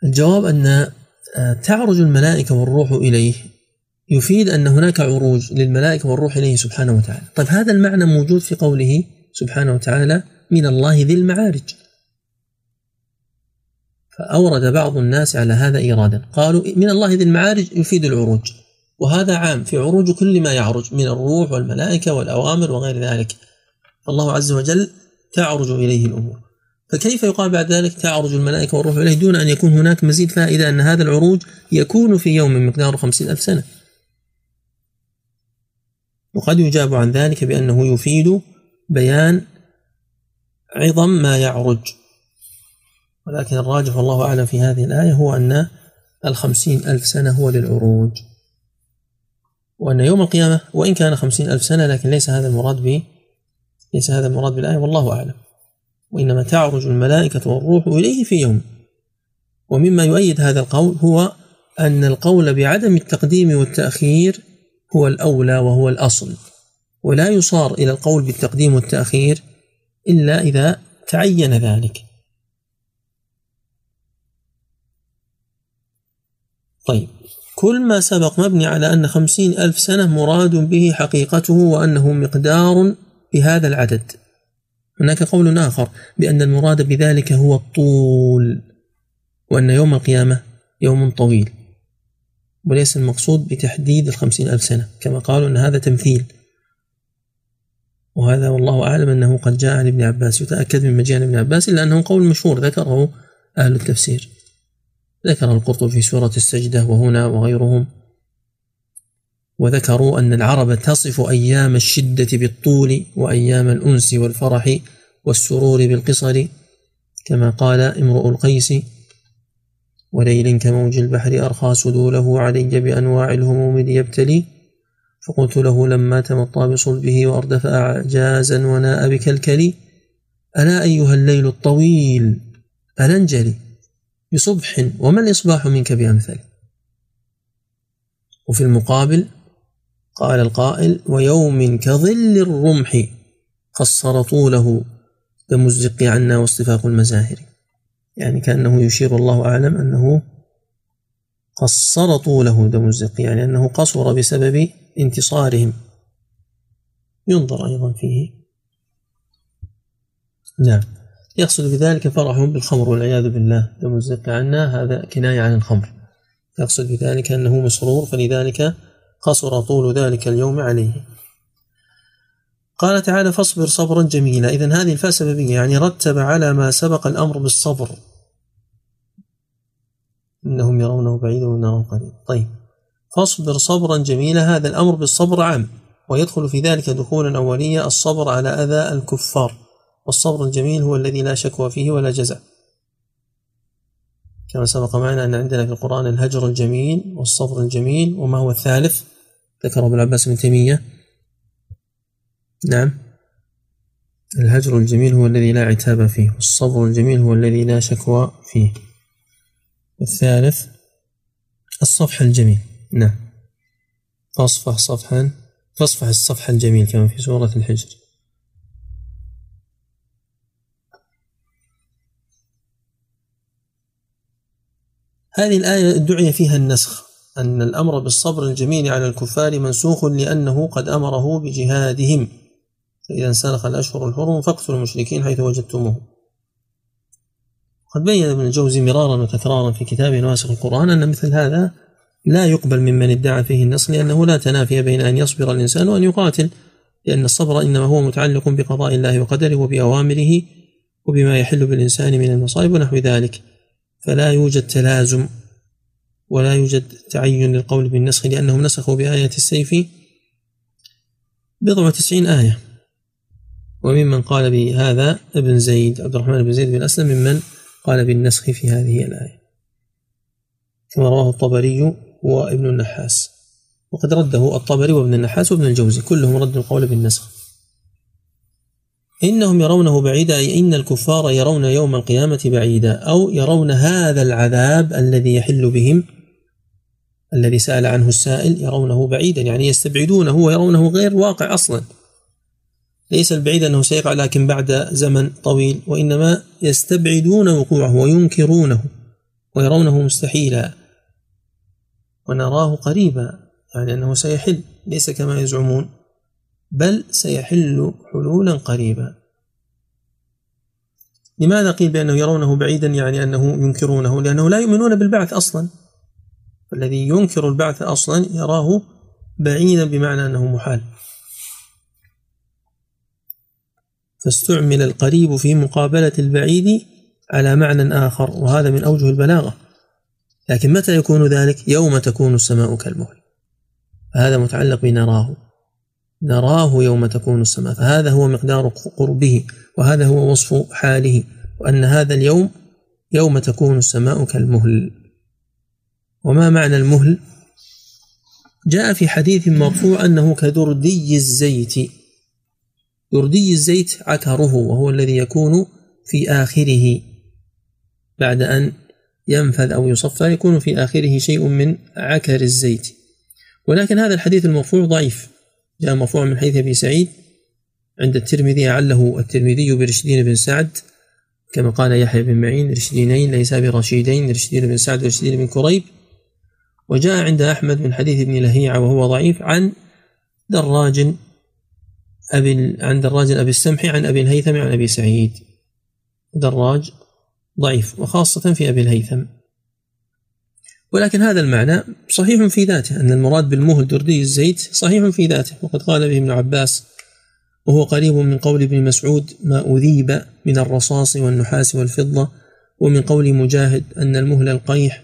الجواب أن آه، تعرج الملائكة والروح إليه يفيد أن هناك عروج للملائكة والروح إليه سبحانه وتعالى. طيب هذا المعنى موجود في قوله سبحانه وتعالى من الله ذي المعارج. فأورد بعض الناس على هذا إيرادا. قالوا من الله ذي المعارج يفيد العروج وهذا عام في عروج كل ما يعرج من الروح والملائكة والأوامر وغير ذلك. فالله عز وجل تعرج إليه الأمور. فكيف يقال بعد ذلك تعرج الملائكة والروح إليه دون أن يكون هناك مزيد فائدة أن هذا العروج يكون في يوم مقداره خمسين ألف سنة؟ وقد يجاب عن ذلك بأنه يفيد بيان عظم ما يعرج. ولكن الراجح والله أعلم في هذه الآية هو أن الخمسين ألف سنة هو للعروج. وأن يوم القيامة وإن كان خمسين ألف سنة لكن ليس هذا المراد به ليس هذا المراد بالآية والله أعلم. وإنما تعرج الملائكة والروح إليه في يوم. ومما يؤيد هذا القول هو أن القول بعدم التقديم والتأخير هو الأولى وهو الأصل ولا يصار إلى القول بالتقديم والتأخير إلا إذا تعين ذلك. طيب كل ما سبق مبني على أن خمسين ألف سنة مراد به حقيقته وأنه مقدار بهذا العدد. هناك قول آخر بأن المراد بذلك هو الطول وأن يوم القيامة يوم طويل وليس المقصود بتحديد الخمسين ألف سنة كما قالوا أن هذا تمثيل. وهذا والله أعلم أنه قد جاء عن ابن عباس يتأكد من مجيء ابن عباس إلا أنه قول مشهور ذكره أهل التفسير. ذكر القرطبي في سورة السجدة وهنا وغيرهم. وذكروا أن العرب تصف أيام الشدة بالطول وأيام الأنس والفرح والسرور بالقصر كما قال امرؤ القيس وليل كموج البحر أرخى سدوله علي بأنواع الهموم ليبتلي فقلت له لما تمطى بصلبه وأردف أعجازا وناء بكلكلي ألا أيها الليل الطويل ألنجلي بصبح وما الإصباح منك بأمثل وفي المقابل قال القائل ويوم كظل الرمح قصر طوله دم الزق عنا واصطفاق المزاهر. يعني كأنه يشير الله أعلم أنه قصر طوله دم الزق يعني أنه قصر بسبب انتصارهم. ينظر أيضا فيه. نعم. يقصد بذلك فرحهم بالخمر والعياذ بالله دم الزق عنا هذا كناية عن الخمر. يقصد بذلك أنه مسرور فلذلك قصر طول ذلك اليوم عليه. قال تعالى فاصبر صبرا جميلا. إذا هذه الفاء سببية يعني رتب على ما سبق الأمر بالصبر. إنهم يرونه بعيدا ونراه قريب. طيب. فاصبر صبرا جميلا. هذا الأمر بالصبر عام ويدخل في ذلك دخولا أوليا الصبر على أذى الكفار. والصبر الجميل هو الذي لا شكوى فيه ولا جزع. كما سبق معنا أن عندنا في القرآن الهجر الجميل والصبر الجميل وما هو الثالث؟ ذكره ابن عباس بن تيمية. نعم. الهجر الجميل هو الذي لا عتاب فيه والصبر الجميل هو الذي لا شكوى فيه. والثالث الصفح الجميل. نعم. فاصفح صفحا فاصفح الصفح الجميل كما في سورة الحجر. هذه الآية دعي فيها النسخ. أن الأمر بالصبر الجميل على الكفار منسوخ لأنه قد أمره بجهادهم. فإذا انسلخ الأشهر الحرم فاقتلوا المشركين حيث وجدتموهم. قد بين ابن الجوزي مرارا وتكرارا في كتابه نواسخ القرآن أن مثل هذا لا يقبل ممن ادعى فيه النص لأنه لا تنافي بين أن يصبر الإنسان وأن يقاتل لأن الصبر إنما هو متعلق بقضاء الله وقدره وبأوامره وبما يحل بالإنسان من المصائب ونحو ذلك. فلا يوجد تلازم. ولا يوجد تعين للقول بالنسخ لأنهم نسخوا بآية السيف بضع وتسعين آية. وممن قال بهذا ابن زيد عبد الرحمن بن زيد بن أسلم ممن قال بالنسخ في هذه الآية. كما رواه الطبري وابن النحاس. وقد رده الطبري وابن النحاس وابن الجوزي كلهم ردوا القول بالنسخ. إنهم يرونه بعيدا أي إن الكفار يرون يوم القيامة بعيدا أو يرون هذا العذاب الذي يحل بهم الذي سأل عنه السائل يرونه بعيدا يعني يستبعدونه ويرونه غير واقع أصلا. ليس البعيد أنه سيقع لكن بعد زمن طويل وإنما يستبعدون وقوعه وينكرونه ويرونه مستحيلا. ونراه قريبا يعني أنه سيحل ليس كما يزعمون بل سيحل حلولا قريبا. لماذا قيل بأنه يرونه بعيدا؟ يعني أنه ينكرونه لأنه لا يؤمنون بالبعث أصلا. الذي ينكر البعث أصلا يراه بعيدا بمعنى أنه محال. فاستعمل القريب في مقابلة البعيد على معنى آخر وهذا من أوجه البلاغة. لكن متى يكون ذلك؟ يوم تكون السماء كالمهل. فهذا متعلق بنراه. نراه يوم تكون السماء. فهذا هو مقدار قربه وهذا هو وصف حاله وأن هذا اليوم يوم تكون السماء كالمهل. وما معنى المهل؟ جاء في حديث مرفوع أنه كدردي الزيت. دردي الزيت عكره وهو الذي يكون في آخره. بعد أن ينفذ أو يصفى يكون في آخره شيء من عكر الزيت. ولكن هذا الحديث المرفوع ضعيف. جاء مرفوعا من حديث أبي سعيد عند الترمذي عله الترمذي برشدين بن سعد كما قال يحيى بن معين رشدينين ليس برشيدين رشدين بن سعد ورشدين بن كريب وجاء عند أحمد من حديث ابن لهيعة وهو ضعيف عن دراج أبي عن دراج أبي السمح عن أبي الهيثم عن أبي سعيد. دراج ضعيف وخاصة في أبي الهيثم. ولكن هذا المعنى صحيح في ذاته أن المراد بالمهل دردي الزيت صحيح في ذاته. وقد قال به ابن عباس وهو قريب من قول ابن مسعود ما أذيب من الرصاص والنحاس والفضة ومن قول مجاهد أن المهل القيح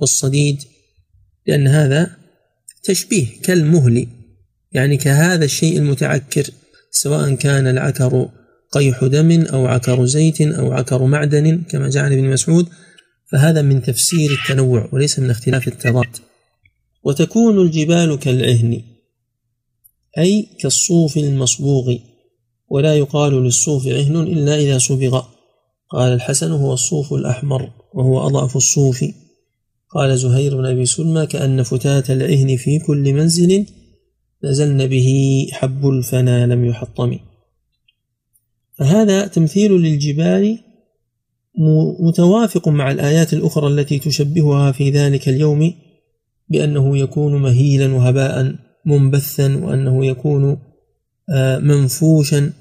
والصديد لأن هذا تشبيه كالمهل يعني كهذا الشيء المتعكر سواء كان العكر قيح دم أو عكر زيت أو عكر معدن كما جاء عن ابن مسعود فهذا من تفسير التنوع وليس من اختلاف التضاد. وتكون الجبال كالعهن أي كالصوف المصبوغ ولا يقال للصوف عهن إلا إذا صبغ. قال الحسن هو الصوف الأحمر وهو أضعف الصوف. قال زهير بن أبي سلمى كأن فتاة العهن في كل منزل نزلن به حب الفنا لم يحطم. فهذا تمثيل للجبال متوافق مع الآيات الأخرى التي تشبهها في ذلك اليوم بأنه يكون مهيلا وهباء منبثا وأنه يكون آه، منفوشا.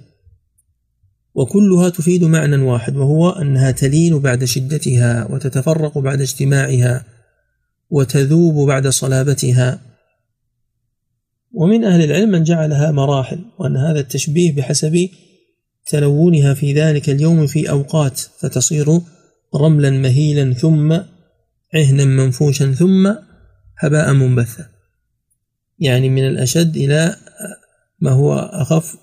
وكلها تفيد معنى واحد وهو أنها تلين بعد شدتها وتتفرق بعد اجتماعها. وتذوب بعد صلابتها. ومن أهل العلم من جعلها مراحل وأن هذا التشبيه بحسب تلونها في ذلك اليوم في أوقات فتصير رملا مهيلا ثم عهنا منفوشا ثم هباء منبثا. يعني من الأشد إلى ما هو أخف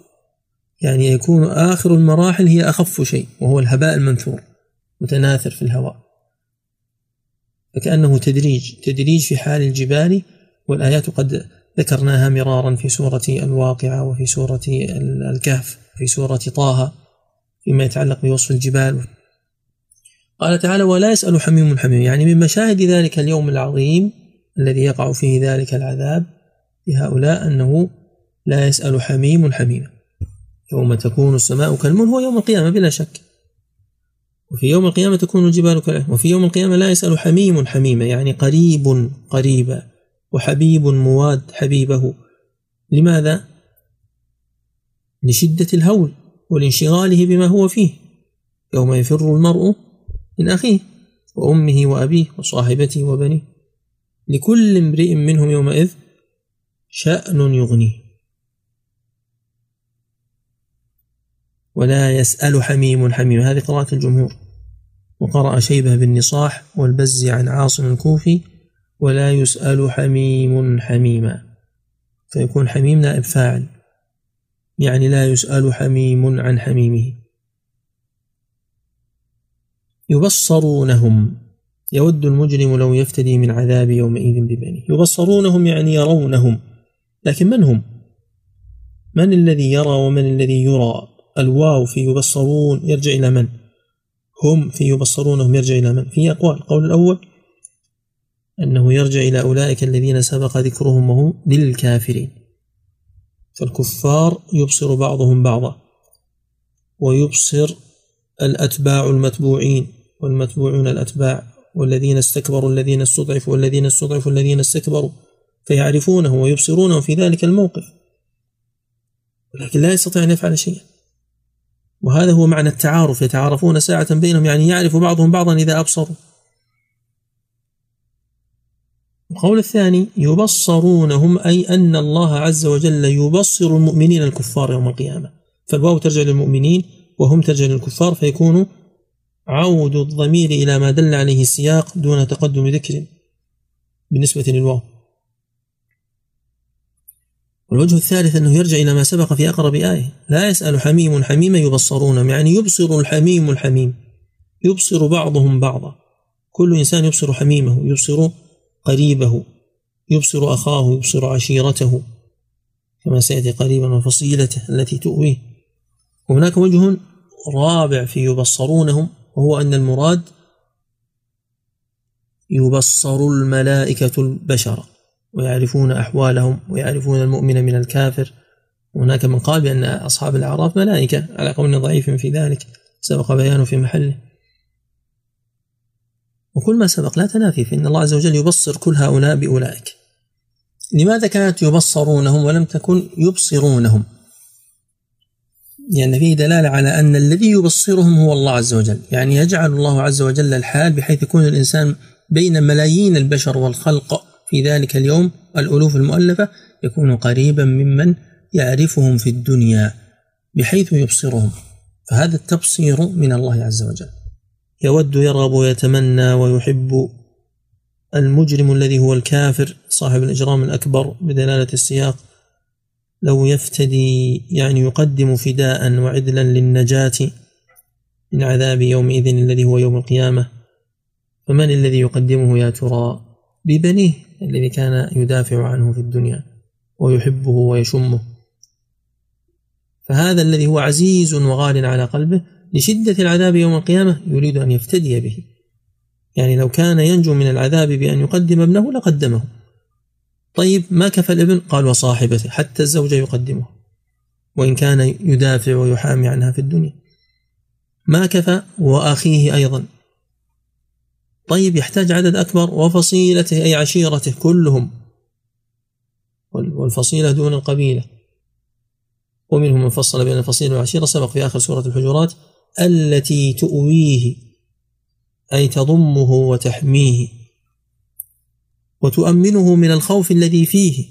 يعني يكون آخر المراحل هي أخف شيء وهو الهباء المنثور متناثر في الهواء. فكأنه تدريج تدريج في حال الجبال والآيات قد ذكرناها مرارا في سورة الواقعة وفي سورة الكهف في سورة طه فيما يتعلق بوصف الجبال. قال تعالى ولا يسأل حميم حميم. يعني من مشاهد ذلك اليوم العظيم الذي يقع فيه ذلك العذاب لهؤلاء أنه لا يسأل حميم حميما يوم تكون السماء كالمن هو يوم القيامة بلا شك. وفي يوم القيامة تكون الجبال كالعهن وفي يوم القيامة لا يسأل حميم حميما يعني قريب قريبا وحبيب مواد حبيبه. لماذا؟ لشدة الهول ولانشغاله بما هو فيه. يوم يفر المرء من أخيه وأمه وأبيه وصاحبته وبنيه. لكل امرئ منهم يومئذ شأن يغنيه. ولا يسأل حميم حميم. هذه قراءة الجمهور. وقرأ شيبة بالنصاح والبز عن عاصم الكوفي ولا يسأل حميم حميما. فيكون حميم نائب فاعل. يعني لا يسأل حميم عن حميمه. يبصرونهم. يود المجرم لو يفتدي من عذاب يومئذ ببنيه. يبصرونهم يعني يرونهم. لكن من هم؟ من الذي يرى ومن الذي يرى؟ الواو في يبصرون يرجع إلى من؟ هم في يبصرونهم يرجع إلى من؟ في أقوال. القول الأول أنه يرجع إلى أولئك الذين سبق ذكرهم وهو للكافرين. فالكفار يبصر بعضهم بعضا ويبصر الأتباع المتبوعين والمتبوعون الأتباع والذين استكبروا الذين استضعفوا والذين استضعفوا الذين استكبروا فيعرفونه ويبصرونه في ذلك الموقف. ولكن لا يستطيع أن يفعل شيئا. وهذا هو معنى التعارف يتعارفون ساعة بينهم يعني يعرف بعضهم بعضا إذا أبصروا. القول الثاني يبصرونهم أي أن الله عز وجل يبصر المؤمنين الكفار يوم القيامة. فالواو ترجع للمؤمنين وهم ترجع للكفار فيكون عود الضمير إلى ما دل عليه السياق دون تقدم ذكر بالنسبة للواو. والوجه الثالث أنه يرجع إلى ما سبق في أقرب آية. لا يسأل حميم حميما يبصرون يعني يبصر الحميم الحميم. يبصر بعضهم بعضا. كل إنسان يبصر حميمه يبصر قريبه يبصر أخاه يبصر عشيرته. كما سيأتي قريبا وفصيلته التي تؤويه. وهناك وجه رابع في يبصرونهم وهو أن المراد يبصر الملائكة البشر. ويعرفون أحوالهم ويعرفون المؤمن من الكافر. وهناك من قال بأن أصحاب الأعراف ملائكة على قول ضعيف في ذلك سبق بيانه في محله. وكل ما سبق لا تنافي فإن الله عز وجل يبصر كل هؤلاء بأولئك. لماذا كانت يبصرونهم ولم تكن يبصرونهم؟ لأن يعني فيه دلالة على أن الذي يبصرهم هو الله عز وجل. يعني يجعل الله عز وجل الحال بحيث يكون الإنسان بين ملايين البشر والخلق في ذلك اليوم الألوف المؤلفة يكون قريبا ممن يعرفهم في الدنيا بحيث يبصرهم. فهذا التبصير من الله عز وجل. يود يرغب ويتمنى ويحب المجرم الذي هو الكافر صاحب الإجرام الأكبر بدلالة السياق لو يفتدي يعني يقدم فداء وعدلا للنجاة من عذاب يومئذ الذي هو يوم القيامة. فمن الذي يقدمه يا ترى؟ ببنيه. الذي كان يدافع عنه في الدنيا ويحبه ويشمه. فهذا الذي هو عزيز وغال على قلبه لشدة العذاب يوم القيامة يريد أن يفتدي به. يعني لو كان ينجو من العذاب بأن يقدم ابنه لقدمه. طيب ما كفى الابن؟ قال وصاحبته حتى الزوجة يقدمه. وإن كان يدافع ويحامي عنها في الدنيا. ما كفى؟ وأخيه أيضا. طيب يحتاج عدد أكبر. وفصيلته أي عشيرته كلهم. والفصيلة دون القبيلة. ومنهم من فصل بين الفصيلة والعشيرة سبق في آخر سورة الحجرات التي تؤويه أي تضمه وتحميه. وتؤمنه من الخوف الذي فيه.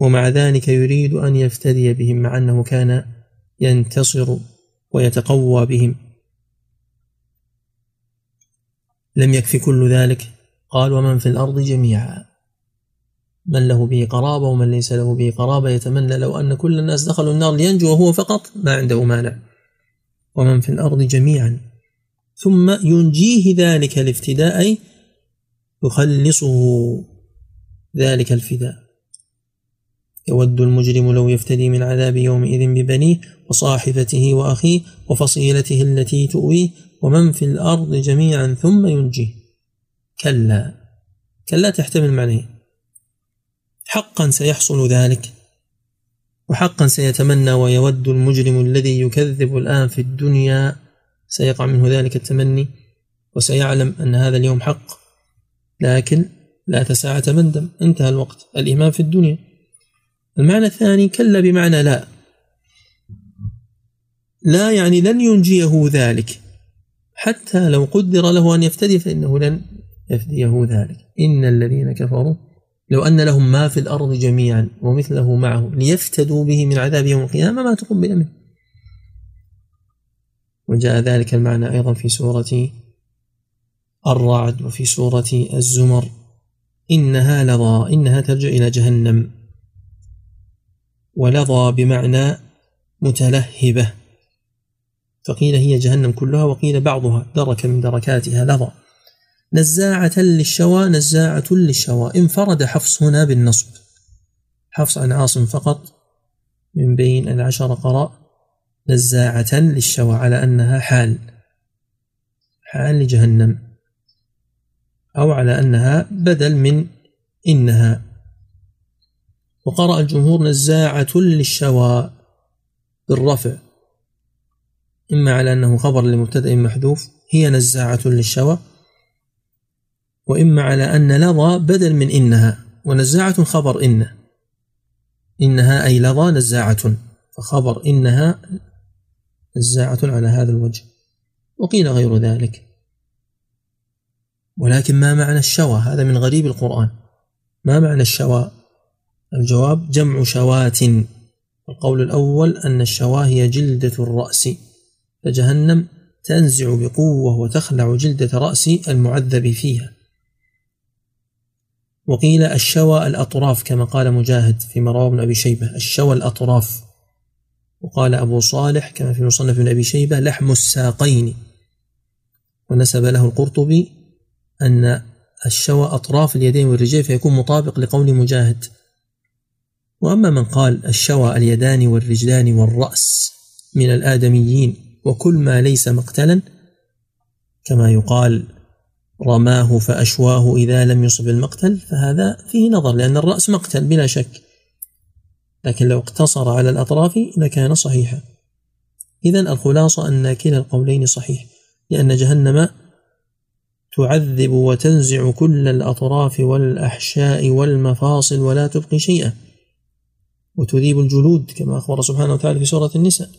ومع ذلك يريد أن يفتدي بهم مع أنه كان ينتصر ويتقوى بهم. لم يكف كل ذلك؟ قال ومن في الأرض جميعا. من له به قرابة ومن ليس له به قرابة يتمنى لو أن كل الناس دخلوا النار لينجو وهو فقط ما عنده مانع. ومن في الأرض جميعا. ثم ينجيه ذلك الافتداء يخلصه ذلك الفداء. يود المجرم لو يفتدي من عذاب يومئذ ببنيه وصاحبته وأخيه وفصيلته التي تؤويه ومن في الأرض جميعا ثم ينجيه. كلا. كلا تحتمل معنيه حقا سيحصل ذلك. وحقا سيتمنى ويود المجرم الذي يكذب الآن في الدنيا. سيقع منه ذلك التمني. وسيعلم أن هذا اليوم حق. لكن لا تساعة مندم انتهى الوقت. الإيمان في الدنيا. المعنى الثاني كلا بمعنى لا. لا يعني لن ينجيه ذلك. حتى لو قدر له أن يفتدي فإنه لن يفديه ذلك. إن الذين كفروا لو أن لهم ما في الأرض جميعا ومثله معه ليفتدوا به من عذاب يوم القيامة ما تقبل منه. وجاء ذلك المعنى أيضا في سورة الرعد وفي سورة الزمر. إنها لظى إنها ترجع إلى جهنم ولظى بمعنى متلهبة. فقيل هي جهنم كلها وقيل بعضها درك من دركاتها لظى. نزاعة للشوى نزاعة للشوى. انفرد حفص هنا بالنصب. حفص عن عاصم فقط من بين العشر قراء. نزاعة للشوى على أنها حال. حال لجهنم. أو على أنها بدل من إنها. وقرأ الجمهور نزاعة للشوى بالرفع. إما على أنه خبر لمبتدأ محذوف هي نزاعة للشوى وإما على أن لظى بدل من إنها ونزاعة خبر إن. إنها أي لظى نزاعة فخبر إنها نزاعة على هذا الوجه وقيل غير ذلك. ولكن ما معنى الشوى؟ هذا من غريب القرآن. ما معنى الشوى؟ الجواب جمع شوات. القول الأول أن الشوى هي جلدة الرأس. فجهنم تنزع بقوة وتخلع جلدة رأس المعذب فيها. وقيل الشوى الأطراف كما قال مجاهد في رواه بن أبي شيبة. الشوى الأطراف. وقال أبو صالح كما في مصنف بن أبي شيبة لحم الساقين. ونسب له القرطبي أن الشوى أطراف اليدين والرجلين فيكون مطابق لقول مجاهد. وأما من قال الشوى اليدان والرجلان والرأس من الآدميين وكل ما ليس مقتلا كما يقال رماه فأشواه إذا لم يصب المقتل فهذا فيه نظر لأن الرأس مقتل بلا شك. لكن لو اقتصر على الأطراف لكان صحيحا. إذا الخلاصة أن كلا القولين صحيح لأن جهنم تعذب وتنزع كل الأطراف والأحشاء والمفاصل ولا تبقي شيئا. وتذيب الجلود كما أخبر سبحانه وتعالى في سورة النساء.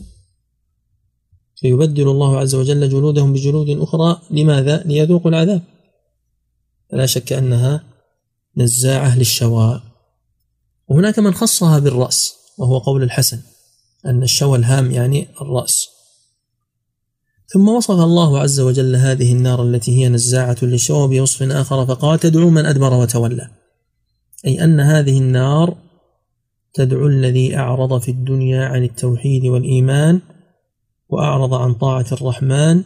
فيبدل الله عز وجل جلودهم بجلود أخرى. لماذا؟ ليذوقوا العذاب. فلا شك أنها نزاعة للشواء وهناك من خصها بالرأس وهو قول الحسن أن الشوى الهام يعني الرأس. ثم وصف الله عز وجل هذه النار التي هي نزاعة للشوى بوصف آخر فقال تدعو من أدبر وتولى. أي أن هذه النار تدعو الذي أعرض في الدنيا عن التوحيد والإيمان وأعرض عن طاعة الرحمن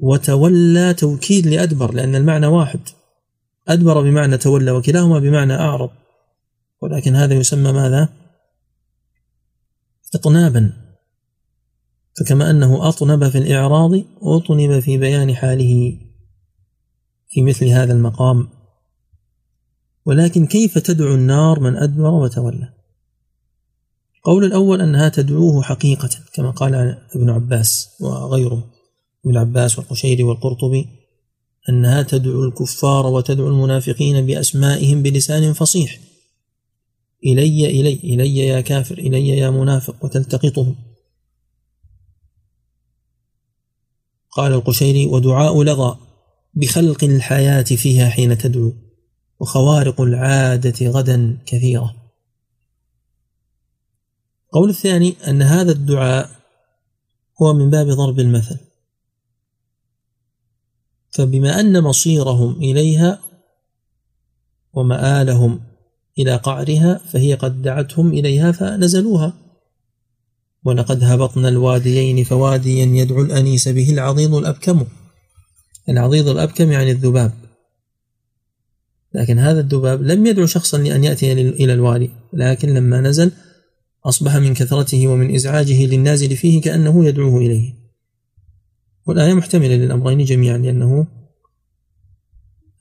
وتولى توكيد لأدبر لأن المعنى واحد. أدبر بمعنى تولى وكلاهما بمعنى أعرض. ولكن هذا يسمى ماذا؟ إطنابا. فكما أنه أطنب في الإعراض أطنب في بيان حاله في مثل هذا المقام. ولكن كيف تدعو النار من أدبر وتولى؟ القول الأول أنها تدعوه حقيقة كما قال ابن عباس وغيره ابن عباس والقشيري والقرطبي أنها تدعو الكفار وتدعو المنافقين بأسمائهم بلسان فصيح. إلي إلي إلي يا كافر إلي يا منافق وتلتقطهم. قال القشيري ودعاء لظى بخلق الحياة فيها حين تدعو وخوارق العادة غدا كثيرة. القول الثاني أن هذا الدعاء هو من باب ضرب المثل. فبما أن مصيرهم إليها ومآلهم إلى قعرها فهي قد دعتهم إليها فنزلوها. ولقد هبطنا الواديين فواديا يدعو الأنيس به العضيض الأبكم. العضيض الأبكم يعني الذباب. لكن هذا الذباب لم يدعو شخصا لأن يأتي إلى الوادي لكن لما نزل أصبح من كثرته ومن إزعاجه للنازل فيه كأنه يدعوه إليه. والآية محتملة للأمرين جميعا لأنه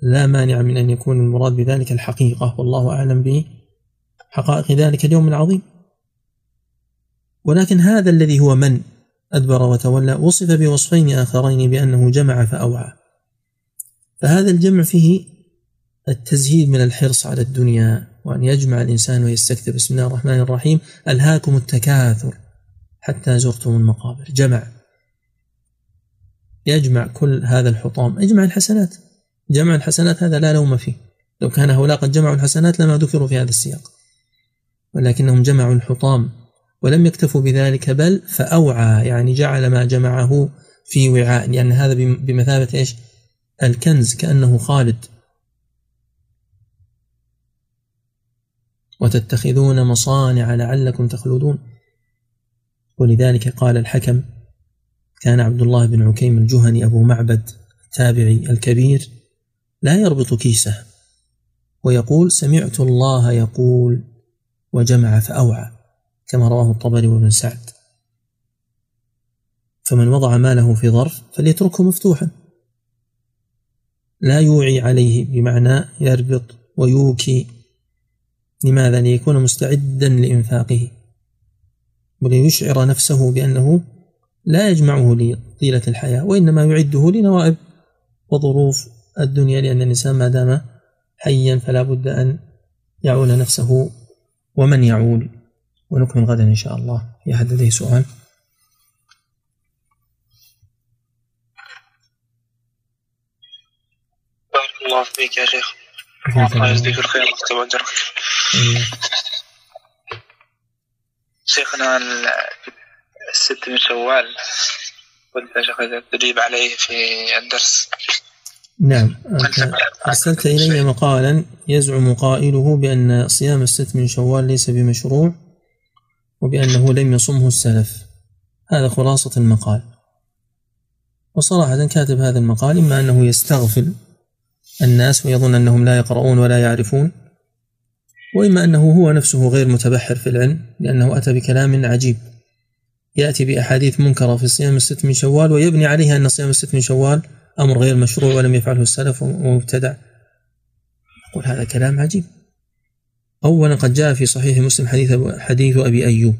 لا مانع من أن يكون المراد بذلك الحقيقة. والله أعلم بحقائق ذلك اليوم العظيم. ولكن هذا الذي هو من أدبر وتولى وصف بوصفين آخرين بأنه جمع فأوعى. فهذا الجمع فيه التزهيد من الحرص على الدنيا. وأن يجمع الإنسان ويستكثر. بسم الله الرحمن الرحيم. ألهاكم التكاثر. حتى زرتم المقابر. جمع. يجمع كل هذا الحطام. اجمع الحسنات. جمع الحسنات هذا لا لوم فيه. لو كان هؤلاء قد جمعوا الحسنات لما ذكروا في هذا السياق. ولكنهم جمعوا الحطام ولم يكتفوا بذلك بل فأوعى يعني جعل ما جمعه في وعاء. لأن هذا بمثابة إيش؟ الكنز كأنه خالد. وتتخذون مصانع لعلكم تخلدون. ولذلك قال الحكم كان عبد الله بن عكيم الجهني أبو معبد التابعي الكبير لا يربط كيسه ويقول سمعت الله يقول وجمع فأوعى كما رواه الطبري وابن سعد. فمن وضع ماله في ظرف فليتركه مفتوحا. لا يوعي عليه بمعنى يربط ويوكي لماذا؟ ليكون مستعدا لإنفاقه. وليشعر نفسه بأنه لا يجمعه لطيلة الحياة وإنما يعده لنوائب وظروف الدنيا لأن الإنسان ما دام حيا فلا بد أن يعول نفسه ومن يعول. ونكمل غدا إن شاء الله. في أحد لديه سؤال؟ بارك الله فيك يا شيخ. الله يجزيك الخير ويكتب شيخنا الست من شوال قلت يا شيخ تجيب عليه في الدرس نعم أرسلت إلي مقالا يزعم قائله بأن صيام الست من شوال ليس بمشروع وبأنه لم يصمه السلف هذا خلاصة المقال وصراحة كاتب هذا المقال إما أنه يستغفل الناس ويظن أنهم لا يقرؤون ولا يعرفون وإما أنه هو نفسه غير متبحر في العلم لأنه أتى بكلام عجيب. يأتي بأحاديث منكرة في صيام الست من شوال ويبني عليها أن صيام الست من شوال أمر غير مشروع ولم يفعله السلف ومبتدع. أقول هذا كلام عجيب. أولا قد جاء في صحيح مسلم حديث حديث أبي أيوب.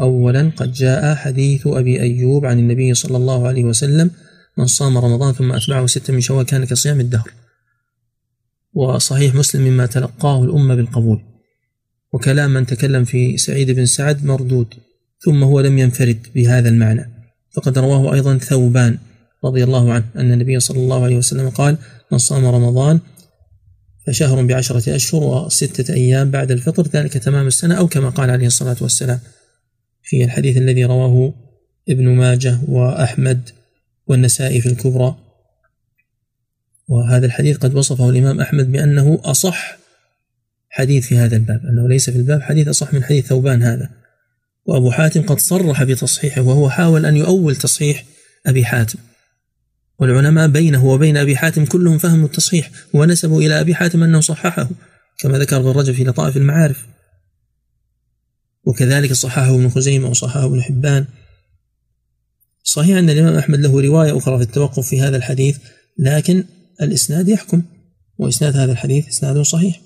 أولا قد جاء حديث أبي أيوب عن النبي صلى الله عليه وسلم من صام رمضان ثم أتبعه ستة من شوال كان كصيام الدهر. وصحيح مسلم مما تلقاه الأمة بالقبول. وكلام من تكلم في سعيد بن سعد مردود ثم هو لم ينفرد بهذا المعنى. فقد رواه أيضا ثوبان رضي الله عنه أن النبي صلى الله عليه وسلم قال من صام رمضان فشهر بعشرة أشهر وستة أيام بعد الفطر ذلك تمام السنة أو كما قال عليه الصلاة والسلام في الحديث الذي رواه ابن ماجه وأحمد والنسائي في الكبرى. وهذا الحديث قد وصفه الإمام أحمد بأنه أصح حديث في هذا الباب أنه ليس في الباب حديث أصح من حديث ثوبان هذا. وأبو حاتم قد صرح بتصحيحه وهو حاول أن يؤول تصحيح أبي حاتم. والعلماء بينه وبين أبي حاتم كلهم فهموا التصحيح ونسبوا إلى أبي حاتم أنه صححه كما ذكر ابن رجب في لطائف المعارف. وكذلك صححه ابن خزيمة وصححه ابن حبان. صحيح أن الإمام أحمد له رواية أخرى في التوقف في هذا الحديث لكن الإسناد يحكم وإسناد هذا الحديث إسناد صحيح.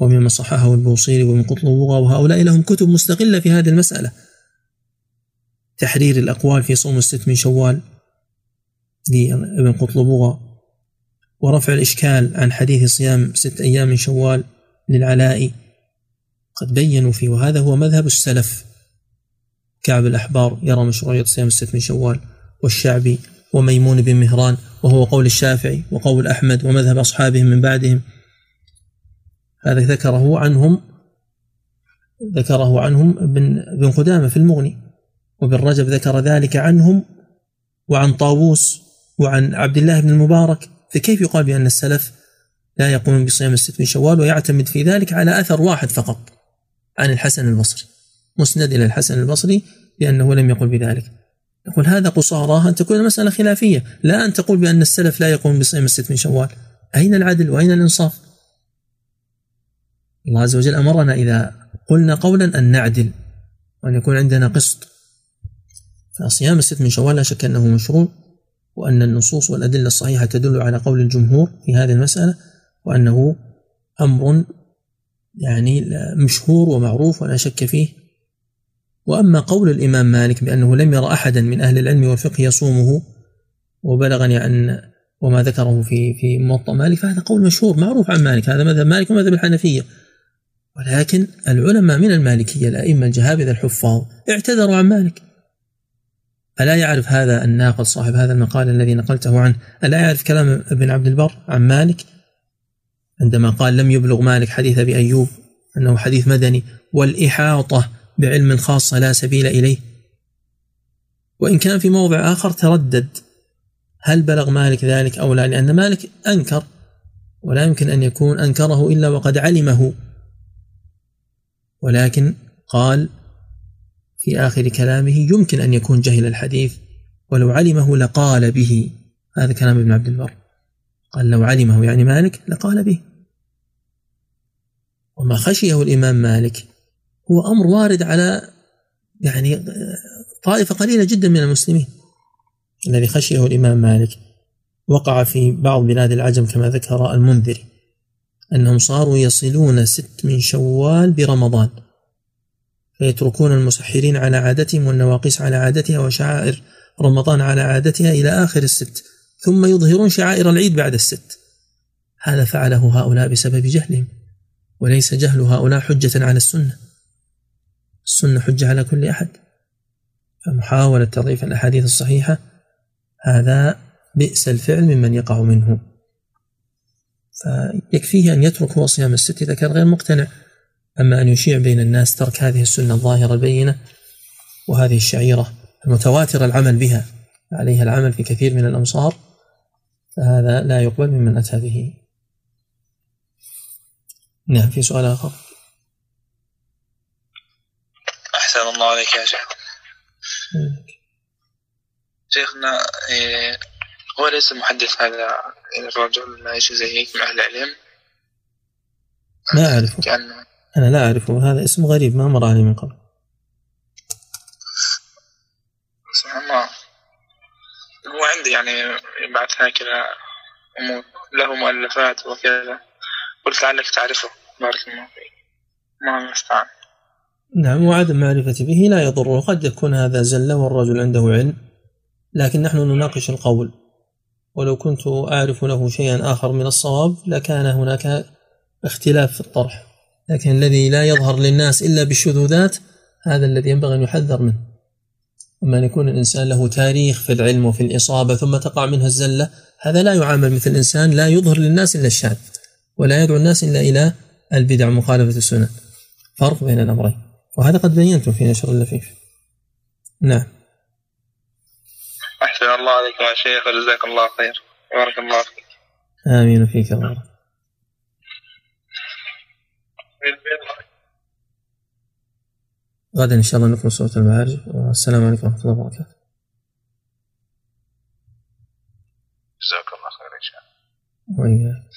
ومما صححه البوصيري وابن قطلبوغة وهؤلاء لهم كتب مستقلة في هذه المسألة. تحرير الأقوال في صوم الست من شوال لابن قطلبوغة ورفع الإشكال عن حديث صيام ست أيام من شوال للعلائي قد بينوا فيه. وهذا هو مذهب السلف. كعب الأحبار يرى مشروعية صيام الست من شوال والشعبي وميمون بن مهران وهو قول الشافعي وقول أحمد ومذهب أصحابهم من بعدهم. هذا ذكره عنهم ذكره عنهم ابن ابن قدامة في المغني. وابن رجب ذكر ذلك عنهم وعن طاووس وعن عبد الله بن المبارك. فكيف يقال بأن السلف لا يقومون بصيام الست من شوال ويعتمد في ذلك على أثر واحد فقط عن الحسن البصري؟ مسند إلى الحسن البصري بأنه لم يقل بذلك. نقول هذا قصارى أن تكون المسألة خلافية لا أن تقول بأن السلف لا يقوم بصيام الست من شوال. أين العدل وأين الإنصاف؟ الله عز وجل أمرنا إذا قلنا قولا أن نعدل وأن يكون عندنا قسط. فصيام الست من شوال لا شك أنه مشروع وأن النصوص والأدلة الصحيحة تدل على قول الجمهور في هذه المسألة وأنه أمر يعني مشهور ومعروف ولا شك فيه. وأما قول الإمام مالك بأنه لم يرى أحدا من أهل العلم والفقه يصومه وبلغني أن وما ذكره في في موطأ مالك فهذا قول مشهور معروف عن مالك هذا مذهب مالك ومذهب الحنفية. ولكن العلماء من المالكية الأئمة الجهابذة الحفاظ اعتذروا عن مالك. ألا يعرف هذا الناقد صاحب هذا المقال الذي نقلته عنه؟ ألا يعرف كلام ابن عبد البر عن مالك؟ عندما قال لم يبلغ مالك حديث أبي أيوب أنه حديث مدني والإحاطة بعلم خاصة لا سبيل إليه. وإن كان في موضع آخر تردد. هل بلغ مالك ذلك أو لا؟ لأن مالك أنكر. ولا يمكن أن يكون أنكره إلا وقد علمه. ولكن قال في آخر كلامه يمكن أن يكون جهل الحديث. ولو علمه لقال به. هذا كلام ابن عبد البر. قال لو علمه يعني مالك لقال به. وما خشيه الإمام مالك هو أمر وارد على يعني طائفة قليلة جدا من المسلمين. الذي خشيه الإمام مالك وقع في بعض بلاد العجم كما ذكر المنذري أنهم صاروا يصلون ست من شوال برمضان فيتركون المسحرين على عادتهم والنواقيس على عادتها وشعائر رمضان على عادتها إلى آخر الست ثم يظهرون شعائر العيد بعد الست. هذا فعله هؤلاء بسبب جهلهم وليس جهل هؤلاء حجة على السنة. السنة حجة على كل أحد. فمحاولة تضعيف الأحاديث الصحيحة هذا بئس الفعل ممن يقع منه. فيكفيه أن يترك هو صيام الست إذا كان غير مقتنع. أما أن يشيع بين الناس ترك هذه السنة الظاهرة البينة وهذه الشعيرة المتواتر العمل بها عليها العمل في كثير من الأمصار فهذا لا يقبل ممن أتى به. نعم في سؤال آخر. أحسن الله عليك يا شيخ. شيخنا إيه هو ليس محدث هذا الرجل يعيش زي هيك من أهل العلم؟ لا أعرفه. كأنه أنا لا أعرفه. هذا اسم غريب ما مر علي من قبل. سبحان الله هو عندي يعني بعد هكذا أمور له مؤلفات وكذا. قلت لعلك تعرفه. بارك الله فيك. ما المستعان نعم وعدم معرفتي به لا يضره. قد يكون هذا زلة والرجل عنده علم لكن نحن نناقش القول. ولو كنت أعرف له شيئا آخر من الصواب لكان هناك اختلاف في الطرح. لكن الذي لا يظهر للناس إلا بالشذوذات هذا الذي ينبغي أن يحذر منه. أما أن يكون الإنسان له تاريخ في العلم وفي الإصابة ثم تقع منه الزلة هذا لا يعامل مثل الإنسان لا يظهر للناس إلا الشاذ ولا يدعو الناس إلا إلى البدع مخالفة السنن فرق بين الأمرين. وهذا قد بينته في نشر اللفيف. نعم. أحسن الله عليك يا شيخ وجزاك الله خير. بارك الله فيك. آمين فيك الله غدا إن شاء الله نكمل صوت المعارج. والسلام عليكم ورحمة الله وبركاته. جزاك الله خير إن شاء الله. وإياك.